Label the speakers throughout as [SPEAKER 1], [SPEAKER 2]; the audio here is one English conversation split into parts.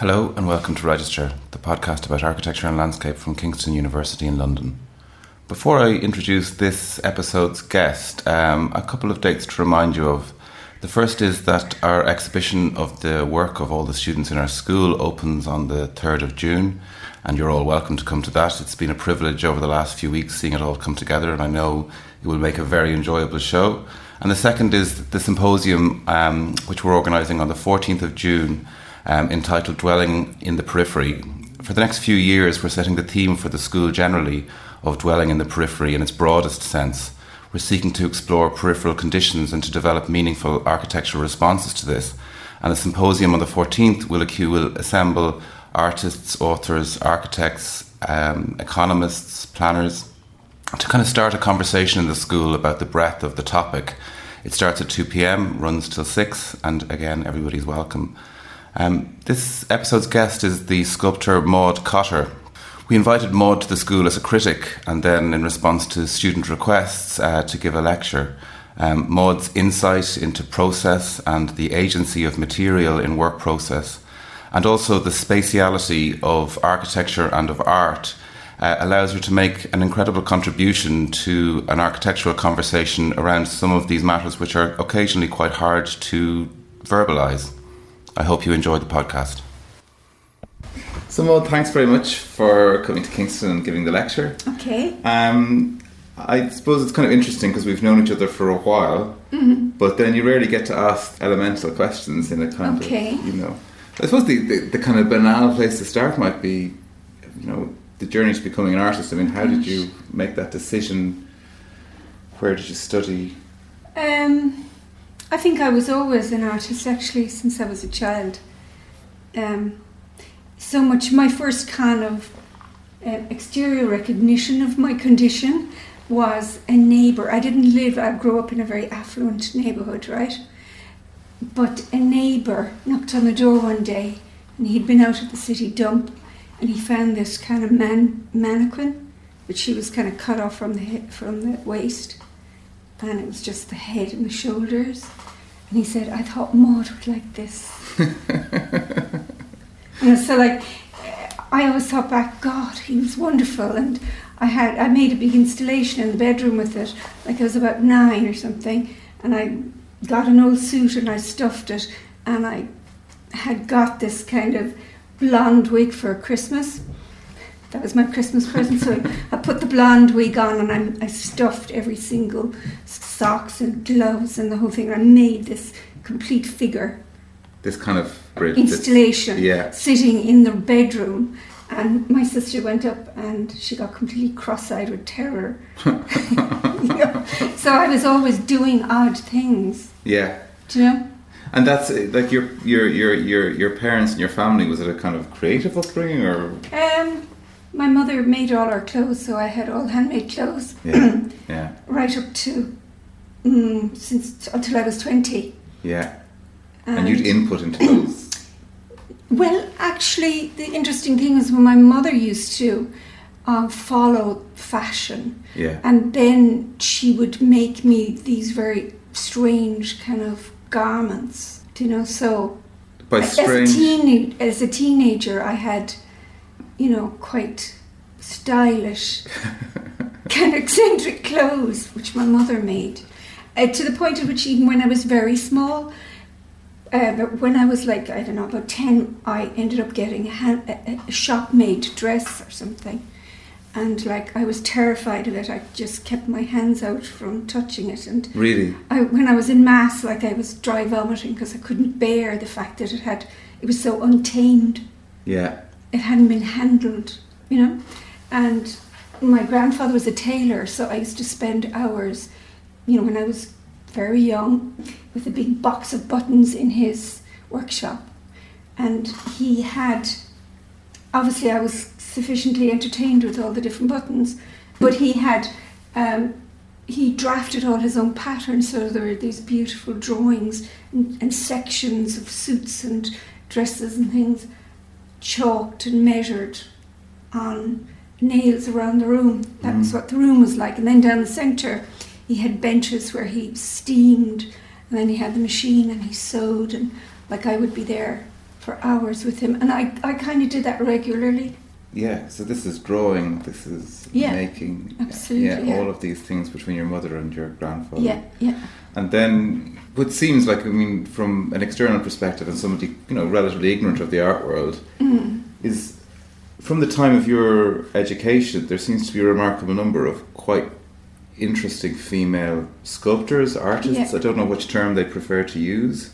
[SPEAKER 1] Hello and welcome to Register, the podcast about architecture and landscape from Kingston University in London. Before I introduce this episode's guest, um, a couple of dates to remind you of. The first is that our exhibition of the work of all the students in our school opens on the 3rd of June, and you're all welcome to come to that. It's been a privilege over the last few weeks seeing it all come together, and I know it will make a very enjoyable show. And the second is the symposium, um, which we're organising on the 14th of June um, entitled Dwelling in the Periphery. For the next few years, we're setting the theme for the school generally of dwelling in the periphery in its broadest sense. We're seeking to explore peripheral conditions and to develop meaningful architectural responses to this. And the symposium on the 14th will, will assemble artists, authors, architects, um, economists, planners, to kind of start a conversation in the school about the breadth of the topic. It starts at 2 pm, runs till 6, and again, everybody's welcome. Um, this episode's guest is the sculptor Maud Cotter. We invited Maud to the school as a critic and then, in response to student requests, uh, to give a lecture. Um, Maud's insight into process and the agency of material in work process, and also the spatiality of architecture and of art, uh, allows her to make an incredible contribution to an architectural conversation around some of these matters which are occasionally quite hard to verbalise. I hope you enjoyed the podcast. So, Maud, thanks very much for coming to Kingston and giving the lecture.
[SPEAKER 2] Okay.
[SPEAKER 1] Um, I suppose it's kind of interesting because we've known each other for a while, mm-hmm. but then you rarely get to ask elemental questions in a kind
[SPEAKER 2] okay.
[SPEAKER 1] of, you know. I suppose the, the, the, kind of banal place to start might be, you know, the journey to becoming an artist. I mean, how did you make that decision? Where did you study?
[SPEAKER 2] Um, I think I was always an artist actually since I was a child. Um, so much, my first kind of uh, exterior recognition of my condition was a neighbour. I didn't live, I grew up in a very affluent neighbourhood, right? But a neighbour knocked on the door one day and he'd been out at the city dump and he found this kind of man, mannequin, but she was kind of cut off from the, from the waist and it was just the head and the shoulders. And he said, I thought Maud would like this. and so, like, I always thought back, God, he was wonderful. And I had, I made a big installation in the bedroom with it, like I was about nine or something. And I got an old suit and I stuffed it. And I had got this kind of blonde wig for Christmas. That was my Christmas present. So I put the blonde wig on and I, I stuffed every single socks and gloves and the whole thing. And I made this complete figure.
[SPEAKER 1] This kind of
[SPEAKER 2] bridge, installation.
[SPEAKER 1] This, yeah.
[SPEAKER 2] Sitting in the bedroom. And my sister went up and she got completely cross eyed with terror. So I was always doing odd things.
[SPEAKER 1] Yeah.
[SPEAKER 2] Do you know?
[SPEAKER 1] And that's like your your your your your parents and your family. Was it a kind of creative upbringing, or?
[SPEAKER 2] Um, my mother made all our clothes, so I had all handmade clothes.
[SPEAKER 1] Yeah. yeah.
[SPEAKER 2] Right up to mm, since until I was twenty.
[SPEAKER 1] Yeah. And, and you'd input into those.
[SPEAKER 2] Well, actually, the interesting thing is when my mother used to um, follow fashion,
[SPEAKER 1] yeah,
[SPEAKER 2] and then she would make me these very strange kind of garments. Do you know? So,
[SPEAKER 1] by strange,
[SPEAKER 2] as a, as a teenager, I had you know, quite stylish, kind of eccentric clothes, which my mother made. Uh, to the point at which, even when I was very small, uh, when I was like, I don't know, about 10, I ended up getting a, hand, a, a shop made dress or something. And like, I was terrified of it. I just kept my hands out from touching it. And
[SPEAKER 1] really,
[SPEAKER 2] I, when I was in mass, like, I was dry vomiting because I couldn't bear the fact that it had, it was so untamed.
[SPEAKER 1] Yeah
[SPEAKER 2] it hadn't been handled, you know. And my grandfather was a tailor, so I used to spend hours, you know, when I was very young, with a big box of buttons in his workshop. And he had, obviously, I was sufficiently entertained with all the different buttons, but he had, um, he drafted all his own patterns, so there were these beautiful drawings and, and sections of suits and dresses and things chalked and measured on nails around the room. That mm. was what the room was like. And then down the centre, he had benches where he steamed, and then he had the machine and he sewed, and like I would be there for hours with him, and I, I kind of did that regularly.
[SPEAKER 1] Yeah, so this is drawing, this is
[SPEAKER 2] Yeah,
[SPEAKER 1] making,
[SPEAKER 2] absolutely,
[SPEAKER 1] yeah,
[SPEAKER 2] yeah.
[SPEAKER 1] all of these things between your mother and your grandfather.
[SPEAKER 2] Yeah, yeah.
[SPEAKER 1] And then, what seems like, I mean, from an external perspective and somebody, you know, relatively ignorant of the art world,
[SPEAKER 2] Mm.
[SPEAKER 1] is from the time of your education, there seems to be a remarkable number of quite interesting female sculptors, artists.
[SPEAKER 2] Yeah.
[SPEAKER 1] I don't know which term they prefer to use.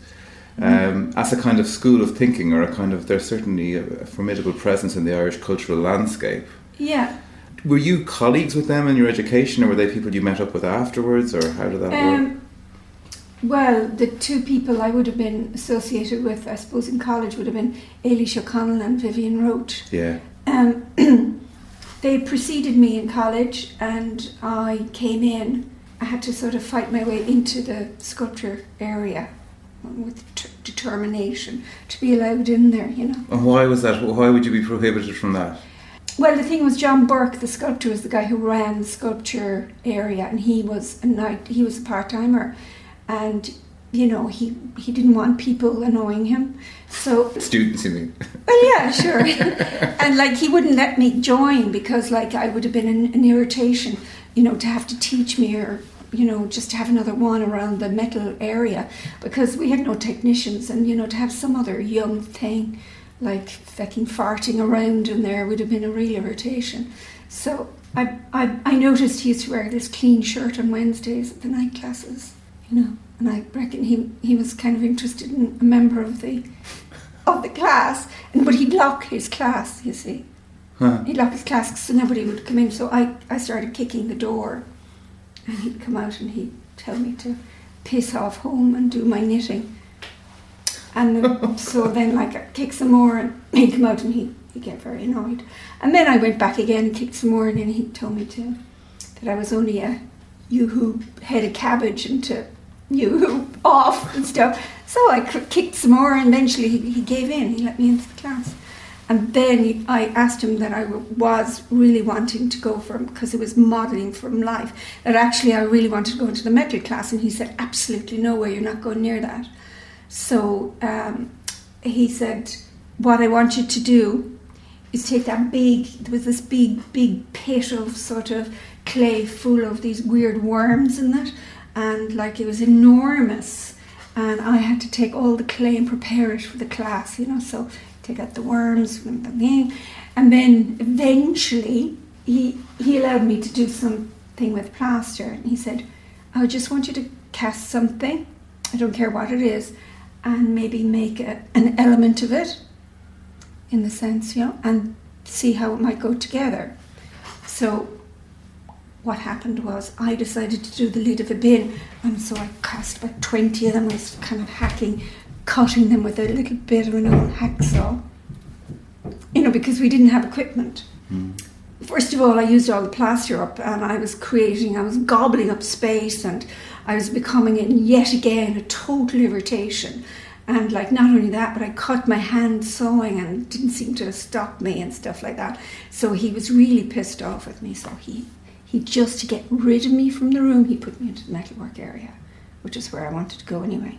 [SPEAKER 1] Um, as a kind of school of thinking, or a kind of, there's certainly a, a formidable presence in the Irish cultural landscape.
[SPEAKER 2] Yeah.
[SPEAKER 1] Were you colleagues with them in your education, or were they people you met up with afterwards, or how did that work?
[SPEAKER 2] Well, the two people I would have been associated with, I suppose, in college would have been Eilish O'Connell and Vivienne Roche.
[SPEAKER 1] Yeah,
[SPEAKER 2] Um, they preceded me in college, and I came in. I had to sort of fight my way into the sculpture area with t- determination to be allowed in there, you know.
[SPEAKER 1] and why was that? Why would you be prohibited from that?
[SPEAKER 2] Well, the thing was, John Burke, the sculptor, was the guy who ran the sculpture area, and he was a night. He was a part timer, and you know he he didn't want people annoying him. So
[SPEAKER 1] Students, you mean?
[SPEAKER 2] well, yeah, sure. and like he wouldn't let me join because like I would have been an, an irritation, you know, to have to teach me or you know just to have another one around the metal area because we had no technicians and you know to have some other young thing like fucking farting around in there would have been a real irritation. So I, I, I noticed he used to wear this clean shirt on Wednesdays at the night classes, you know, and I reckon he, he was kind of interested in a member of the of the class, and but he'd lock his class, you see.
[SPEAKER 1] Huh.
[SPEAKER 2] He'd lock his class so nobody would come in. So I, I started kicking the door, and he'd come out and he'd tell me to piss off home and do my knitting. And then, so then, like, I'd kick some more, and he'd come out and he he'd get very annoyed. And then I went back again and kicked some more, and then he told me to that I was only a yoo-hoo head of cabbage and to yoo-hoo off and stuff. So I kicked some more, and eventually he, he gave in. He let me into the class. And then he, I asked him that I was really wanting to go for because it was modelling from life. That actually I really wanted to go into the metal class, and he said, "Absolutely no way, you're not going near that." So um, he said, "What I want you to do is take that big. There was this big, big pit of sort of clay full of these weird worms in it, and like it was enormous." And I had to take all the clay and prepare it for the class, you know. So take out the worms and then eventually he he allowed me to do something with plaster, and he said, "I just want you to cast something. I don't care what it is." and maybe make a, an element of it in the sense, you know, and see how it might go together. So what happened was I decided to do the lid of a bin, and so I cast about 20 of them. I was kind of hacking, cutting them with a little bit of an old hacksaw, you know, because we didn't have equipment. Hmm. First of all, I used all the plaster up and I was creating, I was gobbling up space and I was becoming in yet again a total irritation. And like not only that, but I cut my hand sewing and didn't seem to stop me and stuff like that. So he was really pissed off with me. So he, he just to get rid of me from the room, he put me into the metalwork area, which is where I wanted to go anyway.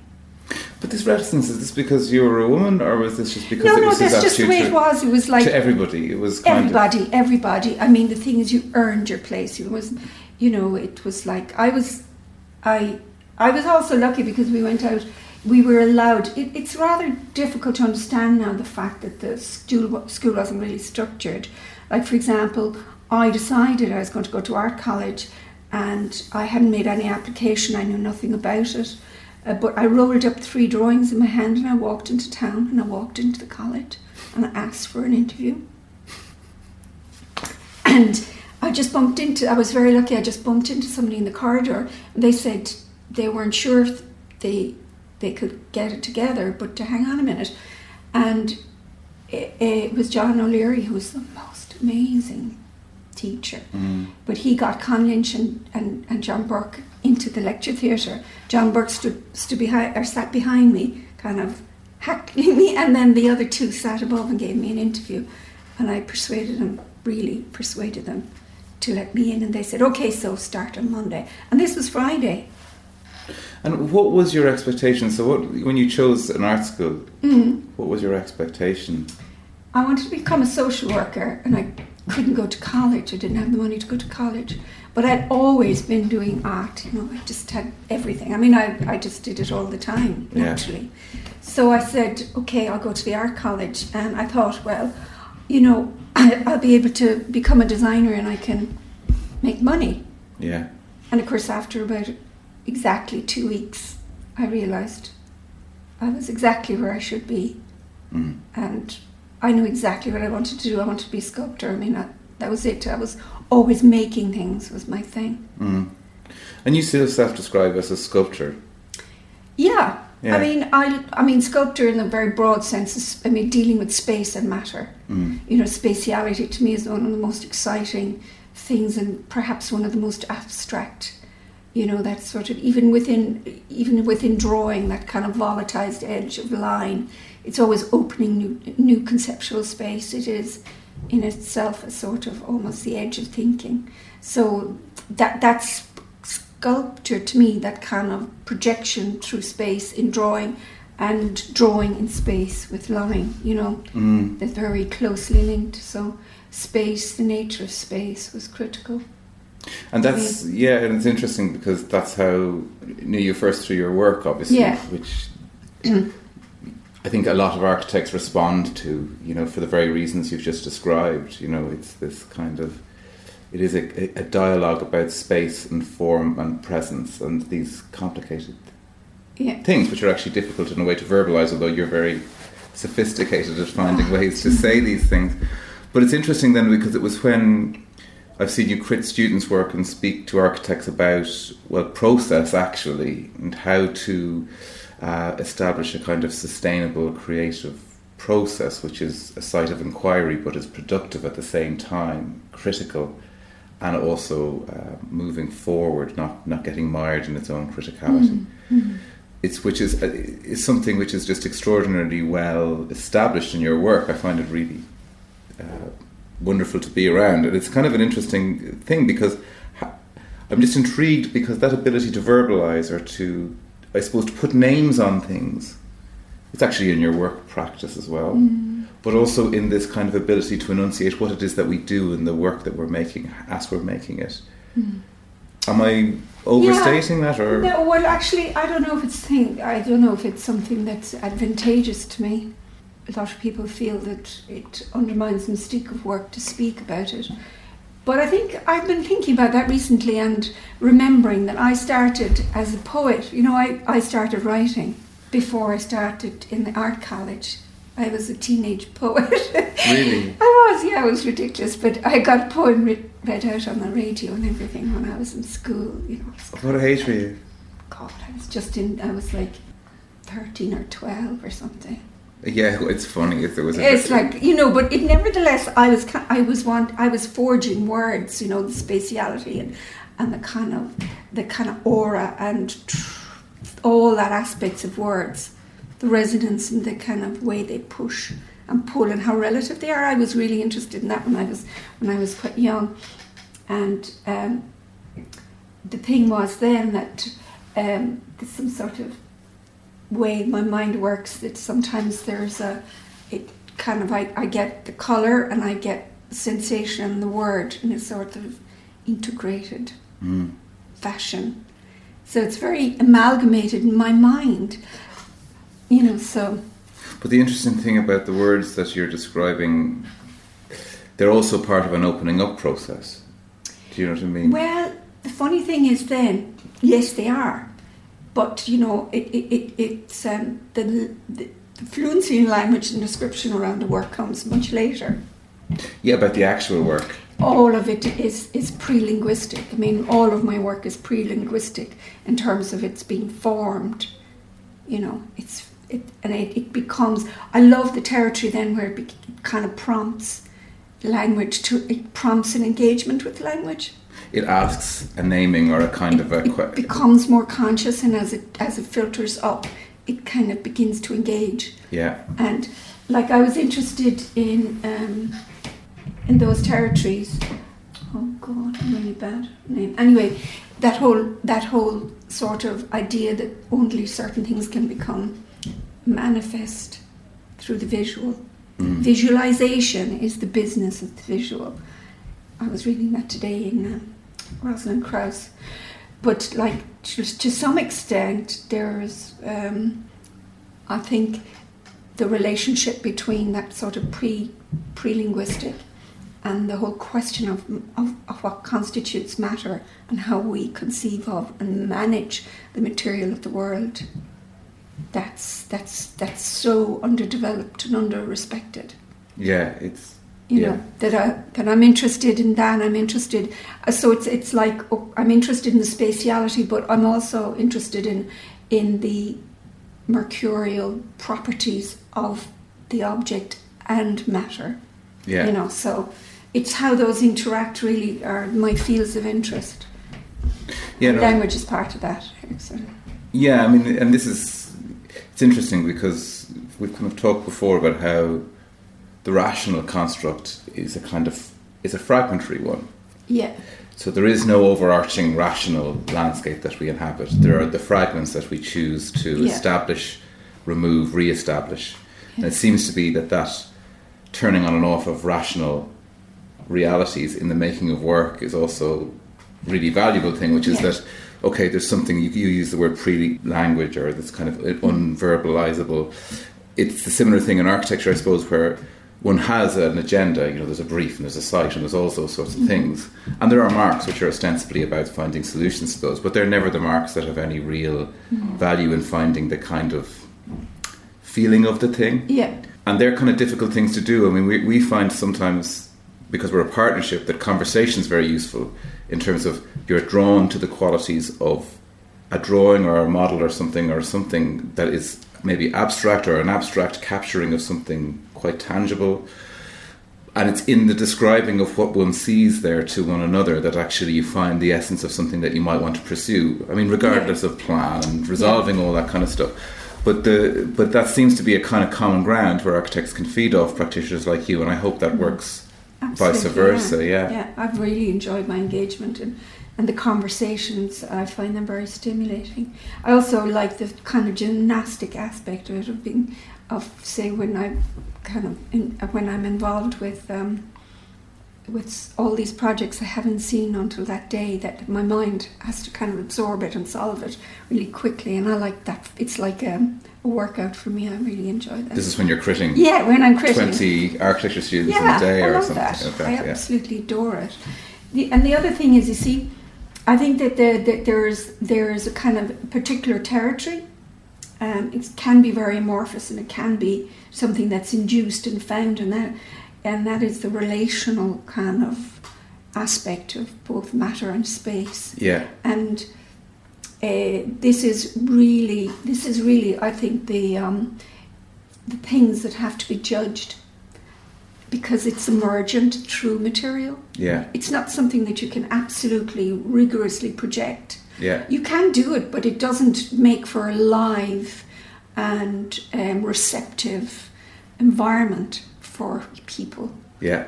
[SPEAKER 1] But this reticence is this because you were a woman, or was this just because
[SPEAKER 2] no,
[SPEAKER 1] it
[SPEAKER 2] no,
[SPEAKER 1] was his
[SPEAKER 2] that's just the way it was. It was like
[SPEAKER 1] to everybody? It was kind
[SPEAKER 2] everybody, everybody. I mean, the thing is, you earned your place. It was, you know, it was like I was, I, I was also lucky because we went out. We were allowed. It, it's rather difficult to understand now the fact that the school school wasn't really structured. Like for example, I decided I was going to go to art college, and I hadn't made any application. I knew nothing about it. Uh, but I rolled up three drawings in my hand and I walked into town and I walked into the college and I asked for an interview. And I just bumped into, I was very lucky, I just bumped into somebody in the corridor and they said they weren't sure if they, they could get it together, but to hang on a minute. And it, it was John O'Leary who was the most amazing teacher.
[SPEAKER 1] Mm.
[SPEAKER 2] But he got Con Lynch and, and, and John Burke into the lecture theatre. John Burke stood, stood behind or sat behind me, kind of heckling me, and then the other two sat above and gave me an interview. And I persuaded them, really persuaded them to let me in. And they said, okay, so start on Monday. And this was Friday.
[SPEAKER 1] And what was your expectation? So, what when you chose an art school,
[SPEAKER 2] Mm.
[SPEAKER 1] what was your expectation?
[SPEAKER 2] I wanted to become a social worker, and I couldn't go to college. I didn't have the money to go to college, but I'd always been doing art. You know, I just had everything. I mean, I, I just did it all the time,
[SPEAKER 1] Yeah.
[SPEAKER 2] naturally. So I said, okay, I'll go to the art college, and I thought, well, you know, I, I'll be able to become a designer, and I can make money.
[SPEAKER 1] Yeah,
[SPEAKER 2] And of course, after about exactly two weeks, I realised I was exactly where I should be,
[SPEAKER 1] mm.
[SPEAKER 2] and I knew exactly what I wanted to do. I wanted to be a sculptor. I mean, I, that was it. I was always making things was my thing.
[SPEAKER 1] Mm. And you still self-describe as a sculptor.
[SPEAKER 2] Yeah.
[SPEAKER 1] Yeah.
[SPEAKER 2] I mean, I, I mean, sculptor in a very broad sense is, I mean, dealing with space and matter.
[SPEAKER 1] Mm.
[SPEAKER 2] You know, spatiality to me is one of the most exciting things and perhaps one of the most abstract. You know, that sort of even within even within drawing, that kind of volatilized edge of line, it's always opening new new conceptual space. It is in itself a sort of almost the edge of thinking. So that that's sculpture to me, that kind of projection through space in drawing and drawing in space with line, you know.
[SPEAKER 1] Mm.
[SPEAKER 2] They're very closely linked. So space, the nature of space was critical.
[SPEAKER 1] And that's yeah, and it's interesting because that's how you know you first through your work, obviously,
[SPEAKER 2] Yeah.
[SPEAKER 1] which I think a lot of architects respond to, you know, for the very reasons you've just described. You know, it's this kind of it is a, a dialogue about space and form and presence and these complicated
[SPEAKER 2] Yeah.
[SPEAKER 1] things which are actually difficult in a way to verbalize, although you're very sophisticated at finding ways to say these things. But it's interesting then because it was when I've seen you crit students' work and speak to architects about, well, process actually, and how to uh, establish a kind of sustainable creative process, which is a site of inquiry but is productive at the same time, critical, and also uh, moving forward, not, not getting mired in its own criticality. It's which is uh, is something which is just extraordinarily well established in your work. I find it really uh, wonderful to be around, and it's kind of an interesting thing because ha- I'm just intrigued because that ability to verbalize or to, I suppose, to put names on things. It's actually in your work practice as well, mm. but also in this kind of ability to enunciate what it is that we do in the work that we're making as we're making it. Mm. Am I overstating that, or
[SPEAKER 2] No, well, actually, I don't know if it's thing. I don't know if it's something that's advantageous to me. A lot of people feel that it undermines the mystique of work to speak about it. But I think I've been thinking about that recently and remembering that I started as a poet. You know, I, I started writing before I started in the art college. I was a teenage poet.
[SPEAKER 1] really?
[SPEAKER 2] I was, yeah, it was ridiculous. But I got a poem read, read out on the radio and everything when I was in school. You know,
[SPEAKER 1] What age were you?
[SPEAKER 2] God, I was just in, I was like 13 or 12 or something.
[SPEAKER 1] Yeah, it's funny if there was. A
[SPEAKER 2] It's like, you know, but it nevertheless, I was, I was want, I was forging words, you know, the spatiality and, and the kind of, the kind of aura and tr- all that aspects of words, the resonance and the kind of way they push and pull and how relative they are. I was really interested in that when I was, when I was quite young. And um, the thing was then that um, there's some sort of way my mind works that sometimes there's a it kind of I, I get the color and I get sensation and the word in a sort of integrated
[SPEAKER 1] Mm.
[SPEAKER 2] fashion. So it's very amalgamated in my mind. You know, so
[SPEAKER 1] But the interesting thing about the words that you're describing, they're also part of an opening up process. Do you know what I mean?
[SPEAKER 2] well the funny thing is then, yes they are. But you know, it, it, it it's um, the, the fluency in language and description around the work comes much later.
[SPEAKER 1] yeah, but the actual work.
[SPEAKER 2] all of it is, is pre-linguistic. I mean, all of my work is pre-linguistic in terms of it's being formed. You know, it's it, and it, it becomes. I love the territory then where it, be, it kind of prompts language to it prompts an engagement with language.
[SPEAKER 1] It asks a naming or a kind of a.
[SPEAKER 2] It becomes more conscious, and as it as it filters up, it kind of begins to engage.
[SPEAKER 1] yeah.
[SPEAKER 2] And like I was interested in um, in those territories. Oh God, I'm really bad name. Anyway, that whole that whole sort of idea that only certain things can become manifest through the visual.
[SPEAKER 1] Mm.
[SPEAKER 2] Visualization is the business of the visual. I was reading that today in uh, Rosalind Krauss. But like to, to some extent, there's um, I think the relationship between that sort of pre pre linguistic and the whole question of, of, of, what constitutes matter and how we conceive of and manage the material of the world. That's that's that's so underdeveloped and under-respected.
[SPEAKER 1] Yeah, it's
[SPEAKER 2] you
[SPEAKER 1] yeah.
[SPEAKER 2] know that I that I'm interested in that. I'm interested. uh, So it's it's like oh, I'm interested in the spatiality, but I'm also interested in in the mercurial properties of the object and matter.
[SPEAKER 1] yeah.
[SPEAKER 2] You know, so it's how those interact really are my fields of interest.
[SPEAKER 1] yeah, no,
[SPEAKER 2] Language is part of that. So,
[SPEAKER 1] Yeah, I mean, and this is it's interesting because we've kind of talked before about how the rational construct is a kind of is a fragmentary one.
[SPEAKER 2] yeah,
[SPEAKER 1] So there is no overarching rational landscape that we inhabit. There are the fragments that we choose to
[SPEAKER 2] Yeah.
[SPEAKER 1] establish, remove, re-establish. And it seems to be that that turning on and off of rational realities in the making of work is also really valuable thing, which is
[SPEAKER 2] Yeah.
[SPEAKER 1] that okay, there's something you, you use the word pre-language or this kind of unverbalizable. It's a similar thing in architecture, I suppose, where one has an agenda. You know, there's a brief and there's a site and there's all those sorts of mm-hmm. things, and there are marks which are ostensibly about finding solutions to those, but they're never the marks that have any real mm-hmm. value in finding the kind of feeling of the thing
[SPEAKER 2] yeah,
[SPEAKER 1] and they're kind of difficult things to do. I mean, we, we find sometimes because we're a partnership that conversation is very useful in terms of you're drawn to the qualities of a drawing or a model or something or something that is maybe abstract or an abstract capturing of something quite tangible. And it's in the describing of what one sees there to one another that actually you find the essence of something that you might want to pursue. I mean, regardless of plan and resolving all that kind of stuff. But the but that seems to be a kind of common ground where architects can feed off practitioners like you, and I hope that mm-hmm. works vice
[SPEAKER 2] absolutely,
[SPEAKER 1] versa. Yeah.
[SPEAKER 2] yeah. I've really enjoyed my engagement and, and the conversations. I find them very stimulating. I also like the kind of gymnastic aspect of it, of being, of say when I kind of in, when I'm involved with um, with all these projects I haven't seen until that day. That my mind has to kind of absorb it and solve it really quickly, and I like that. It's like um, a workout for me. I really enjoy that.
[SPEAKER 1] This is when you're critting
[SPEAKER 2] yeah, when I'm creating.
[SPEAKER 1] twenty architecture students in a day
[SPEAKER 2] I
[SPEAKER 1] or something
[SPEAKER 2] that.
[SPEAKER 1] like
[SPEAKER 2] I
[SPEAKER 1] that. Yeah.
[SPEAKER 2] absolutely adore it. The, and the other thing is, you see, I think that, the, that there's there's a kind of particular territory. Um, it can be very amorphous, and it can be something that's induced and found, and that and that is the relational kind of aspect of both matter and space
[SPEAKER 1] Yeah.
[SPEAKER 2] and uh, this is really this is really I think the um, the things that have to be judged because it's emergent true material.
[SPEAKER 1] Yeah.
[SPEAKER 2] It's not something that you can absolutely rigorously project.
[SPEAKER 1] Yeah.
[SPEAKER 2] You can do it, but it doesn't make for a live and um, receptive environment for people.
[SPEAKER 1] Yeah.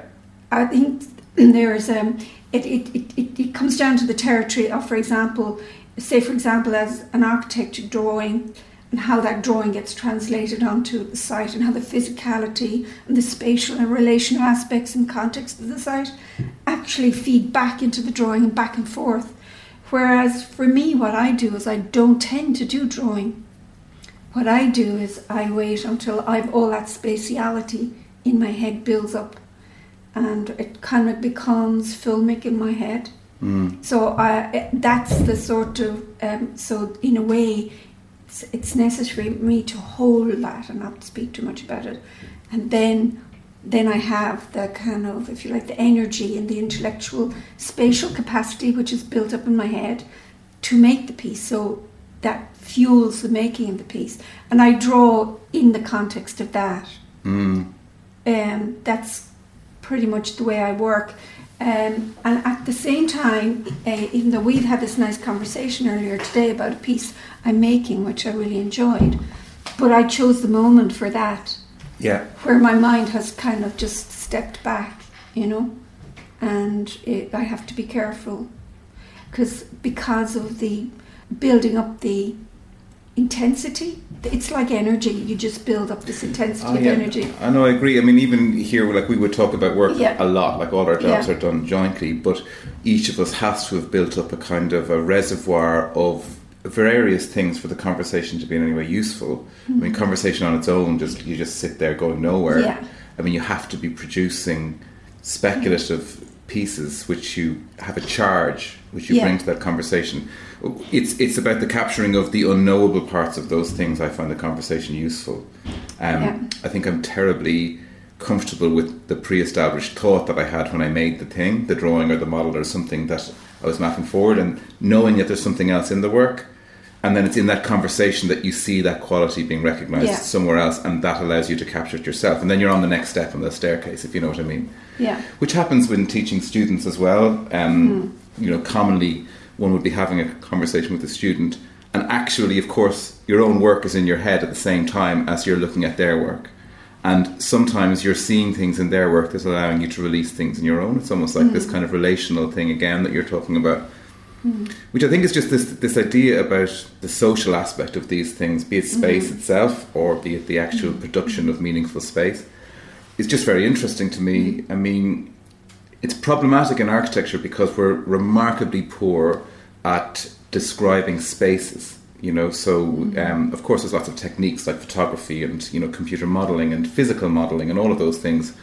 [SPEAKER 2] I think there's um, it, it, it, it, it comes down to the territory of, for example, say for example, as an architect drawing and how that drawing gets translated onto the site and how the physicality and the spatial and relational aspects and context of the site actually feed back into the drawing and back and forth. Whereas for me, what I do is I don't tend to do drawing. What I do is I wait until I've all that spatiality in my head builds up and it kind of becomes filmic in my head.
[SPEAKER 1] Mm.
[SPEAKER 2] So I, that's the sort of um, so in a way, it's, it's necessary for me to hold that and not speak too much about it, and then then I have the kind of if you like the energy and the intellectual spatial capacity which is built up in my head to make the piece. So that fuels the making of the piece, and I draw in the context of that
[SPEAKER 1] Mm.
[SPEAKER 2] um, that's pretty much the way I work. Um, and at the same time, uh, even though we've had this nice conversation earlier today about a piece I'm making, which I really enjoyed, but I chose the moment for that,
[SPEAKER 1] Yeah.
[SPEAKER 2] where my mind has kind of just stepped back, you know, and it, I have to be careful. because because of the building up the intensity. It's like energy. You just build up this intensity
[SPEAKER 1] Oh,
[SPEAKER 2] of
[SPEAKER 1] yeah.
[SPEAKER 2] energy.
[SPEAKER 1] I know, I agree. I mean, even here, like we would talk about work
[SPEAKER 2] Yeah.
[SPEAKER 1] a lot, like all our jobs
[SPEAKER 2] Yeah.
[SPEAKER 1] are done jointly, but each of us has to have built up a kind of a reservoir of various things for the conversation to be in any way useful. I mean, conversation on its own, just you just sit there going nowhere.
[SPEAKER 2] Mm-hmm. Yeah.
[SPEAKER 1] I mean, you have to be producing speculative pieces which you have a charge, which you
[SPEAKER 2] Yeah.
[SPEAKER 1] bring to that conversation. It's it's about the capturing of the unknowable parts of those things. I find the conversation useful. Um,
[SPEAKER 2] Yeah.
[SPEAKER 1] I think I'm terribly comfortable with the pre-established thought that I had when I made the thing, the drawing or the model or something that I was mapping forward, and knowing that there's something else in the work. And then it's in that conversation that you see that quality being recognized
[SPEAKER 2] Yeah.
[SPEAKER 1] somewhere else, and that allows you to capture it yourself. And then you're on the next step on the staircase, if you know what I mean
[SPEAKER 2] Yeah.
[SPEAKER 1] which happens when teaching students as well. Um,
[SPEAKER 2] Hmm.
[SPEAKER 1] You know, commonly one would be having a conversation with a student, and actually, of course, your own work is in your head at the same time as you're looking at their work. And sometimes you're seeing things in their work that's allowing you to release things in your own. It's almost like
[SPEAKER 2] Hmm.
[SPEAKER 1] this kind of relational thing again that you're talking about. Hmm. Which I think is just this this idea about the social aspect of these things, be it hmm. space itself or be it the actual hmm. production of meaningful space is just very interesting to me. I mean, it's problematic in architecture because we're remarkably poor at describing spaces. You know, so um, of course there's lots of techniques like photography and you know computer modeling and physical modeling and all of those things,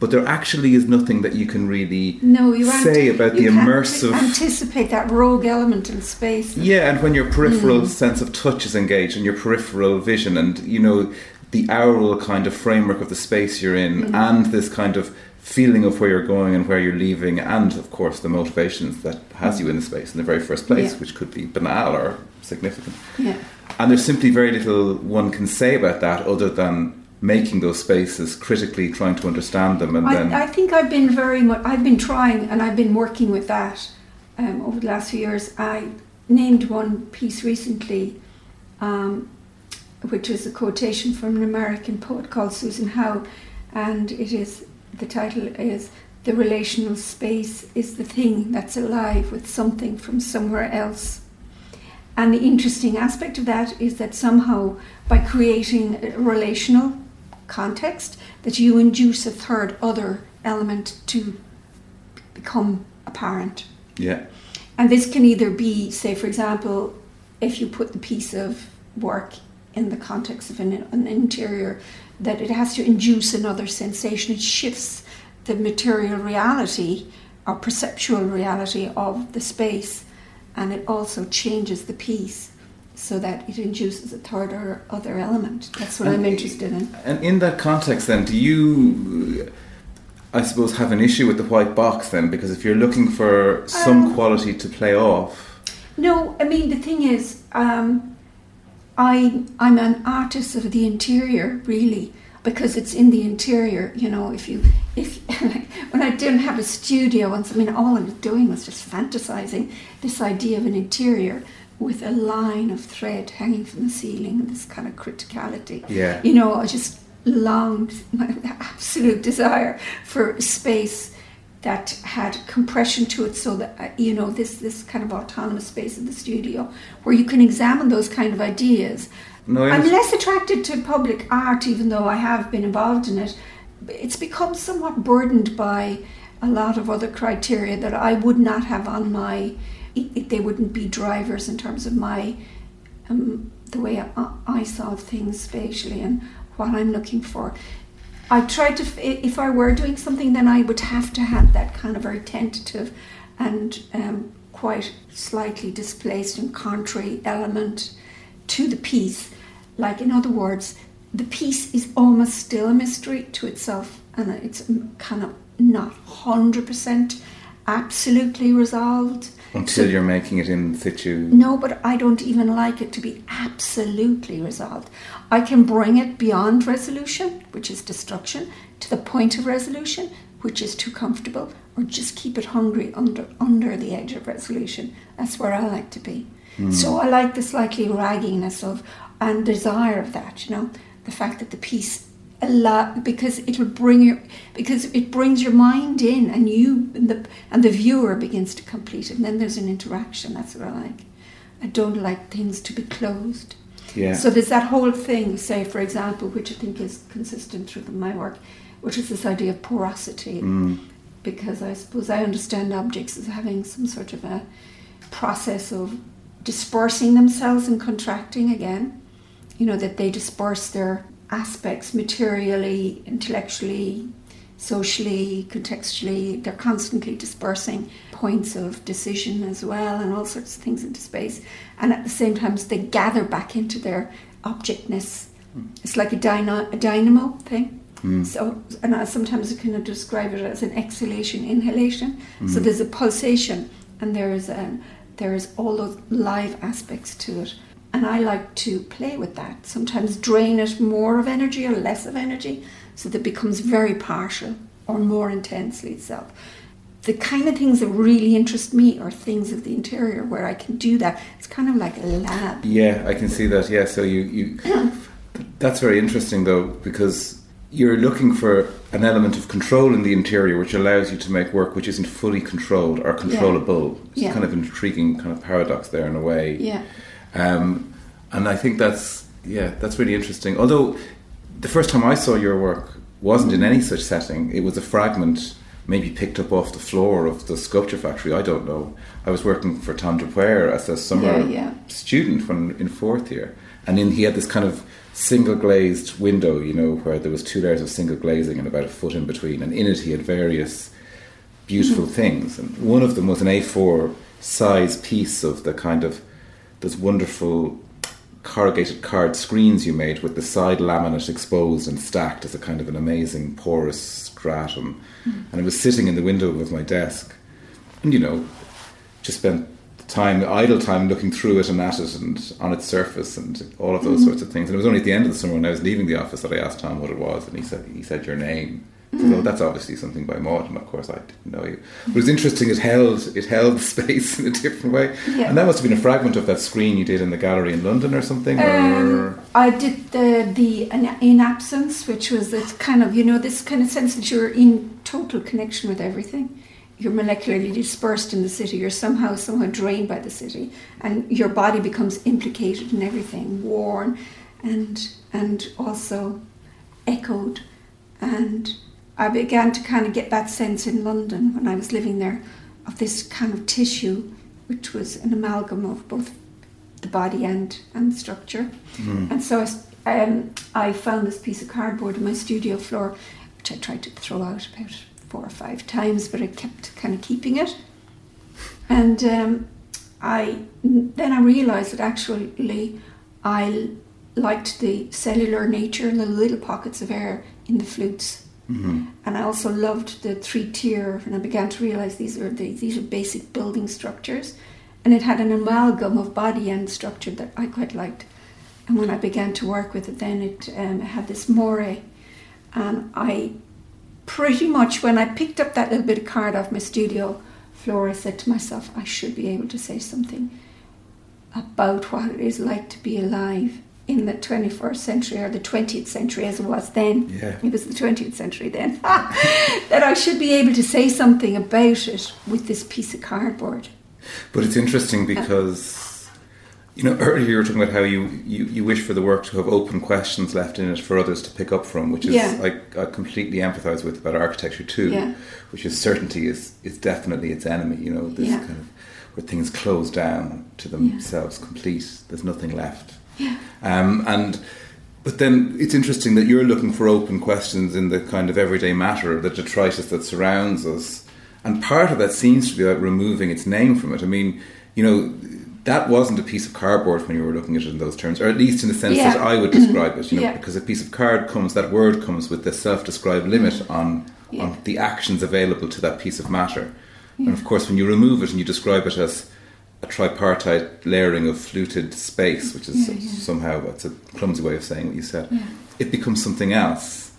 [SPEAKER 1] but there actually is nothing that you can really
[SPEAKER 2] No, you
[SPEAKER 1] say about
[SPEAKER 2] you
[SPEAKER 1] the immersive.
[SPEAKER 2] anticipate that rogue element in space.
[SPEAKER 1] Yeah, and when your peripheral mm. sense of touch is engaged and your peripheral vision and, you know, the aural kind of framework of the space you're in mm. and this kind of feeling of where you're going and where you're leaving and, of course, the motivations that has you in the space in the very first place,
[SPEAKER 2] Yeah.
[SPEAKER 1] which could be banal or significant.
[SPEAKER 2] Yeah.
[SPEAKER 1] And there's simply very little one can say about that other than making those spaces critically, trying to understand them and then...
[SPEAKER 2] I, I think I've been very much. I've been trying, and I've been working with that um, over the last few years. I named one piece recently, um, which is a quotation from an American poet called Susan Howe, and it is the title is "The relational space is the thing that's alive with something from somewhere else." And the interesting aspect of that is that somehow, by creating a relational context, that you induce a third other element to become apparent.
[SPEAKER 1] yeah.
[SPEAKER 2] And this can either be, say, for example, if you put the piece of work in the context of an, an interior, that it has to induce another sensation. It shifts the material reality or perceptual reality of the space, and it also changes the piece so that it induces a third or other element. That's what
[SPEAKER 1] And-
[SPEAKER 2] I'm interested in.
[SPEAKER 1] And in that context, then, do you, I suppose, have an issue with the white box then? Because if you're looking for some
[SPEAKER 2] Um,
[SPEAKER 1] quality to play off,
[SPEAKER 2] No, I mean the thing is, um, I I'm an artist of the interior, really, because it's in the interior. You know, if you if when I didn't have a studio once, I mean, all I was doing was just fantasizing this idea of an interior with a line of thread hanging from the ceiling, this kind of criticality.
[SPEAKER 1] yeah,
[SPEAKER 2] You know, I just longed my absolute desire for space that had compression to it so that uh, you know this this kind of autonomous space in the studio where you can examine those kind of ideas.
[SPEAKER 1] No,
[SPEAKER 2] i'm less attracted to public art even though i have been involved in it. It's become somewhat burdened by a lot of other criteria that i would not have on my they wouldn't be drivers in terms of my um, the way I, I saw things spatially and what I'm looking for. I tried to, if I were doing something, then I would have to have that kind of very tentative and um, quite slightly displaced and contrary element to the piece. Like, in other words, the piece is almost still a mystery to itself, and it's kind of not 100% absolutely resolved.
[SPEAKER 1] Until
[SPEAKER 2] So-
[SPEAKER 1] you're making it in situ.
[SPEAKER 2] no, but I don't even like it to be absolutely resolved. I can bring it beyond resolution, which is destruction, to the point of resolution, which is too comfortable, or just keep it hungry under under the edge of resolution. That's where I like to be. Hmm. So I like the slightly ragginess of and desire of that. You know, the fact that the piece a lot because it'll bring your because it brings your mind in and you and the and the viewer begins to complete it and then there's an interaction that's what I like I don't like things to be closed
[SPEAKER 1] Yeah.
[SPEAKER 2] so there's that whole thing say for example which I think is consistent through my work which is this idea of porosity
[SPEAKER 1] Mm.
[SPEAKER 2] because I suppose I understand objects as having some sort of a process of dispersing themselves and contracting again. You know, that they disperse their aspects materially, intellectually, socially, contextually. They're constantly dispersing points of decision as well and all sorts of things into space. And at the same time, they gather back into their objectness. It's like a, dyno- a dynamo thing.
[SPEAKER 1] Mm.
[SPEAKER 2] So, and I sometimes kind of describe it as an exhalation, inhalation. So
[SPEAKER 1] Mm.
[SPEAKER 2] there's a pulsation, and there is a, there is all those live aspects to it. And I like to play with that. Sometimes drain it more of energy or less of energy, so that it becomes very partial or more intensely itself. The kind of things that really interest me are things of the interior where I can do that. It's kind of like a lab.
[SPEAKER 1] Yeah, I can see that. Yeah, so you, you that's very interesting though because you're looking for an element of control in the interior which allows you to make work which isn't fully controlled or controllable. Yeah. It's
[SPEAKER 2] Yeah.
[SPEAKER 1] kind of intriguing kind of paradox there in a way.
[SPEAKER 2] Yeah.
[SPEAKER 1] Um, and I think that's yeah, that's really interesting. Although the first time I saw your work wasn't in any such setting. It was a fragment maybe picked up off the floor of the sculpture factory. I don't know. I was working for Tom de Paor as a summer
[SPEAKER 2] Yeah, yeah.
[SPEAKER 1] student when in fourth year, and in, he had this kind of single glazed window, you know, where there was two layers of single glazing and about a foot in between, and in it he had various beautiful things, and one of them was an A4 size piece of the kind of those wonderful corrugated card screens you made with the side laminate exposed and stacked as a kind of an amazing porous stratum, and it was sitting in the window of my desk, and you know, just spent time, idle time, looking through it and at it and on its surface and all of those mm-hmm. sorts of things. And it was only at the end of the summer when I was leaving the office that I asked Tom what it was, and he said he said your name. So that's obviously something by Maud, and of course I didn't know you. But it was interesting. It held it held the space in a different way,
[SPEAKER 2] Yeah.
[SPEAKER 1] and that must have been a fragment of that screen you did in the gallery in London or something. or
[SPEAKER 2] Um, I did the the in- in absence, which was this kind of you know this kind of sense that you're in total connection with everything. You're molecularly dispersed in the city. You're somehow somehow drained by the city, and your body becomes implicated in everything, worn, and and also echoed. And I began to kind of get that sense in London when I was living there of this kind of tissue, which was an amalgam of both the body and and the structure.
[SPEAKER 1] Mm.
[SPEAKER 2] And so I, um, I found this piece of cardboard in my studio floor, which I tried to throw out about four or five times, but I kept kind of keeping it. And um, I then I realised that actually I liked the cellular nature, and the little pockets of air in the flutes.
[SPEAKER 1] Mhm.
[SPEAKER 2] And I also loved the three tier, and I began to realize these are the, these are basic building structures, and it had an amalgam of body and structure that I quite liked. And when I began to work with it, then it um, had this moire, and I pretty much when I picked up that little bit of card off my studio floor, I said to myself, I should be able to say something about what it is like to be alive in the 21st century or the 20th century as it was then
[SPEAKER 1] Yeah.
[SPEAKER 2] it was the 20th century then, that I should be able to say something about it with this piece of cardboard.
[SPEAKER 1] But it's interesting uh. because, you know, earlier you were talking about how you, you, you wish for the work to have open questions left in it for others to pick up from, which is
[SPEAKER 2] Yeah.
[SPEAKER 1] I, I completely empathise with about architecture too,
[SPEAKER 2] Yeah.
[SPEAKER 1] which is certainty is, is definitely its enemy. You know, this
[SPEAKER 2] Yeah.
[SPEAKER 1] kind of where things close down to themselves, complete. There's nothing left.
[SPEAKER 2] Yeah.
[SPEAKER 1] Um, and but then it's interesting that you're looking for open questions in the kind of everyday matter, of the detritus that surrounds us, and part of that seems to be about removing its name from it. I mean, you know, that wasn't a piece of cardboard when you were looking at it in those terms, or at least in the sense
[SPEAKER 2] Yeah.
[SPEAKER 1] that I would describe it. You know,
[SPEAKER 2] Yeah.
[SPEAKER 1] because a piece of card comes, that word comes with the self-described limit on
[SPEAKER 2] Yeah.
[SPEAKER 1] on the actions available to that piece of matter. And of course, when you remove it and you describe it as a tripartite layering of fluted space, which is
[SPEAKER 2] Yeah, yeah.
[SPEAKER 1] somehow that's a clumsy way of saying what you said,
[SPEAKER 2] Yeah.
[SPEAKER 1] it becomes something else.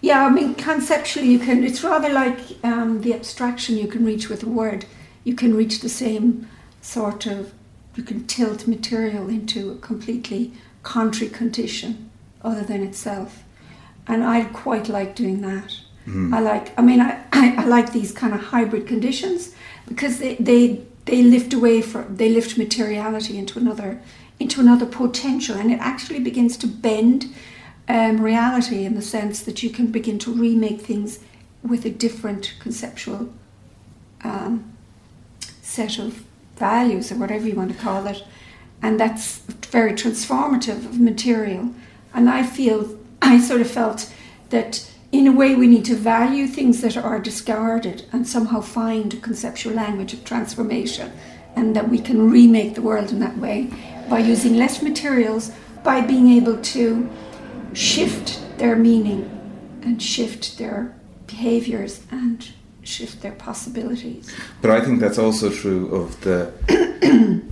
[SPEAKER 2] Yeah, I mean, conceptually, you can. It's rather like um, the abstraction you can reach with a word. You can reach the same sort of. You can tilt material into a completely contrary condition, other than itself. and I quite like doing that. I like. I mean, I, I, I like these kind of hybrid conditions because they they they lift away from they lift materiality into another into another potential, and it actually begins to bend um, reality in the sense that you can begin to remake things with a different conceptual um, set of values or whatever you want to call it, and that's very transformative of material. And I feel I sort of felt that in a way we need to value things that are discarded and somehow find a conceptual language of transformation and that we can remake the world in that way by using less materials by being able to shift their meaning and shift their behaviors and shift their possibilities
[SPEAKER 1] But I think that's also true of the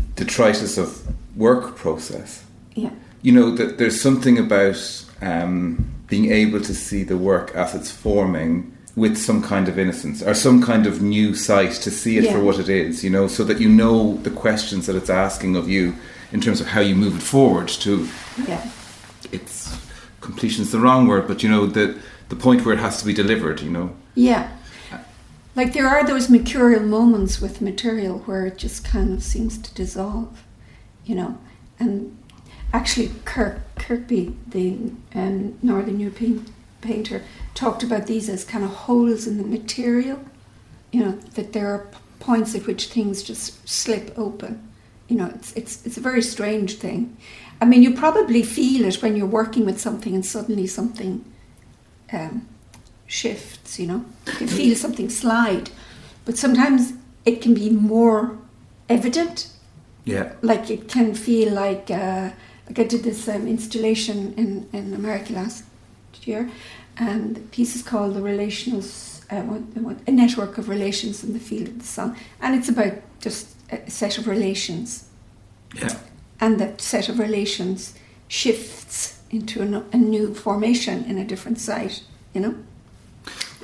[SPEAKER 1] detritus of work process.
[SPEAKER 2] yeah
[SPEAKER 1] You know that there's something about um, being able to see the work as it's forming with some kind of innocence or some kind of new sight to see it for what it is. You know, so that you know the questions that it's asking of you in terms of how you move it forward to
[SPEAKER 2] yeah
[SPEAKER 1] its completion's the wrong word, but you know the the point where it has to be delivered. You know.
[SPEAKER 2] Yeah. Like there are those mercurial moments with material where it just kind of seems to dissolve, you know. And actually, Kirk, Kirkeby, the um, Northern European painter, talked about these as kind of holes in the material, you know, that there are points at which things just slip open. You know, it's, it's, it's a very strange thing. I mean, you probably feel it when you're working with something and suddenly something um, shifts, you know. You can feel something slide. But sometimes it can be more evident.
[SPEAKER 1] Yeah.
[SPEAKER 2] Like it can feel like, uh, like I did this um, installation in, in America last year, and the piece is called The Relational, uh, a network of relations in the field of the sun. And it's about just a set of relations
[SPEAKER 1] Yeah.
[SPEAKER 2] and that set of relations shifts into a, a new formation in a different site, you know?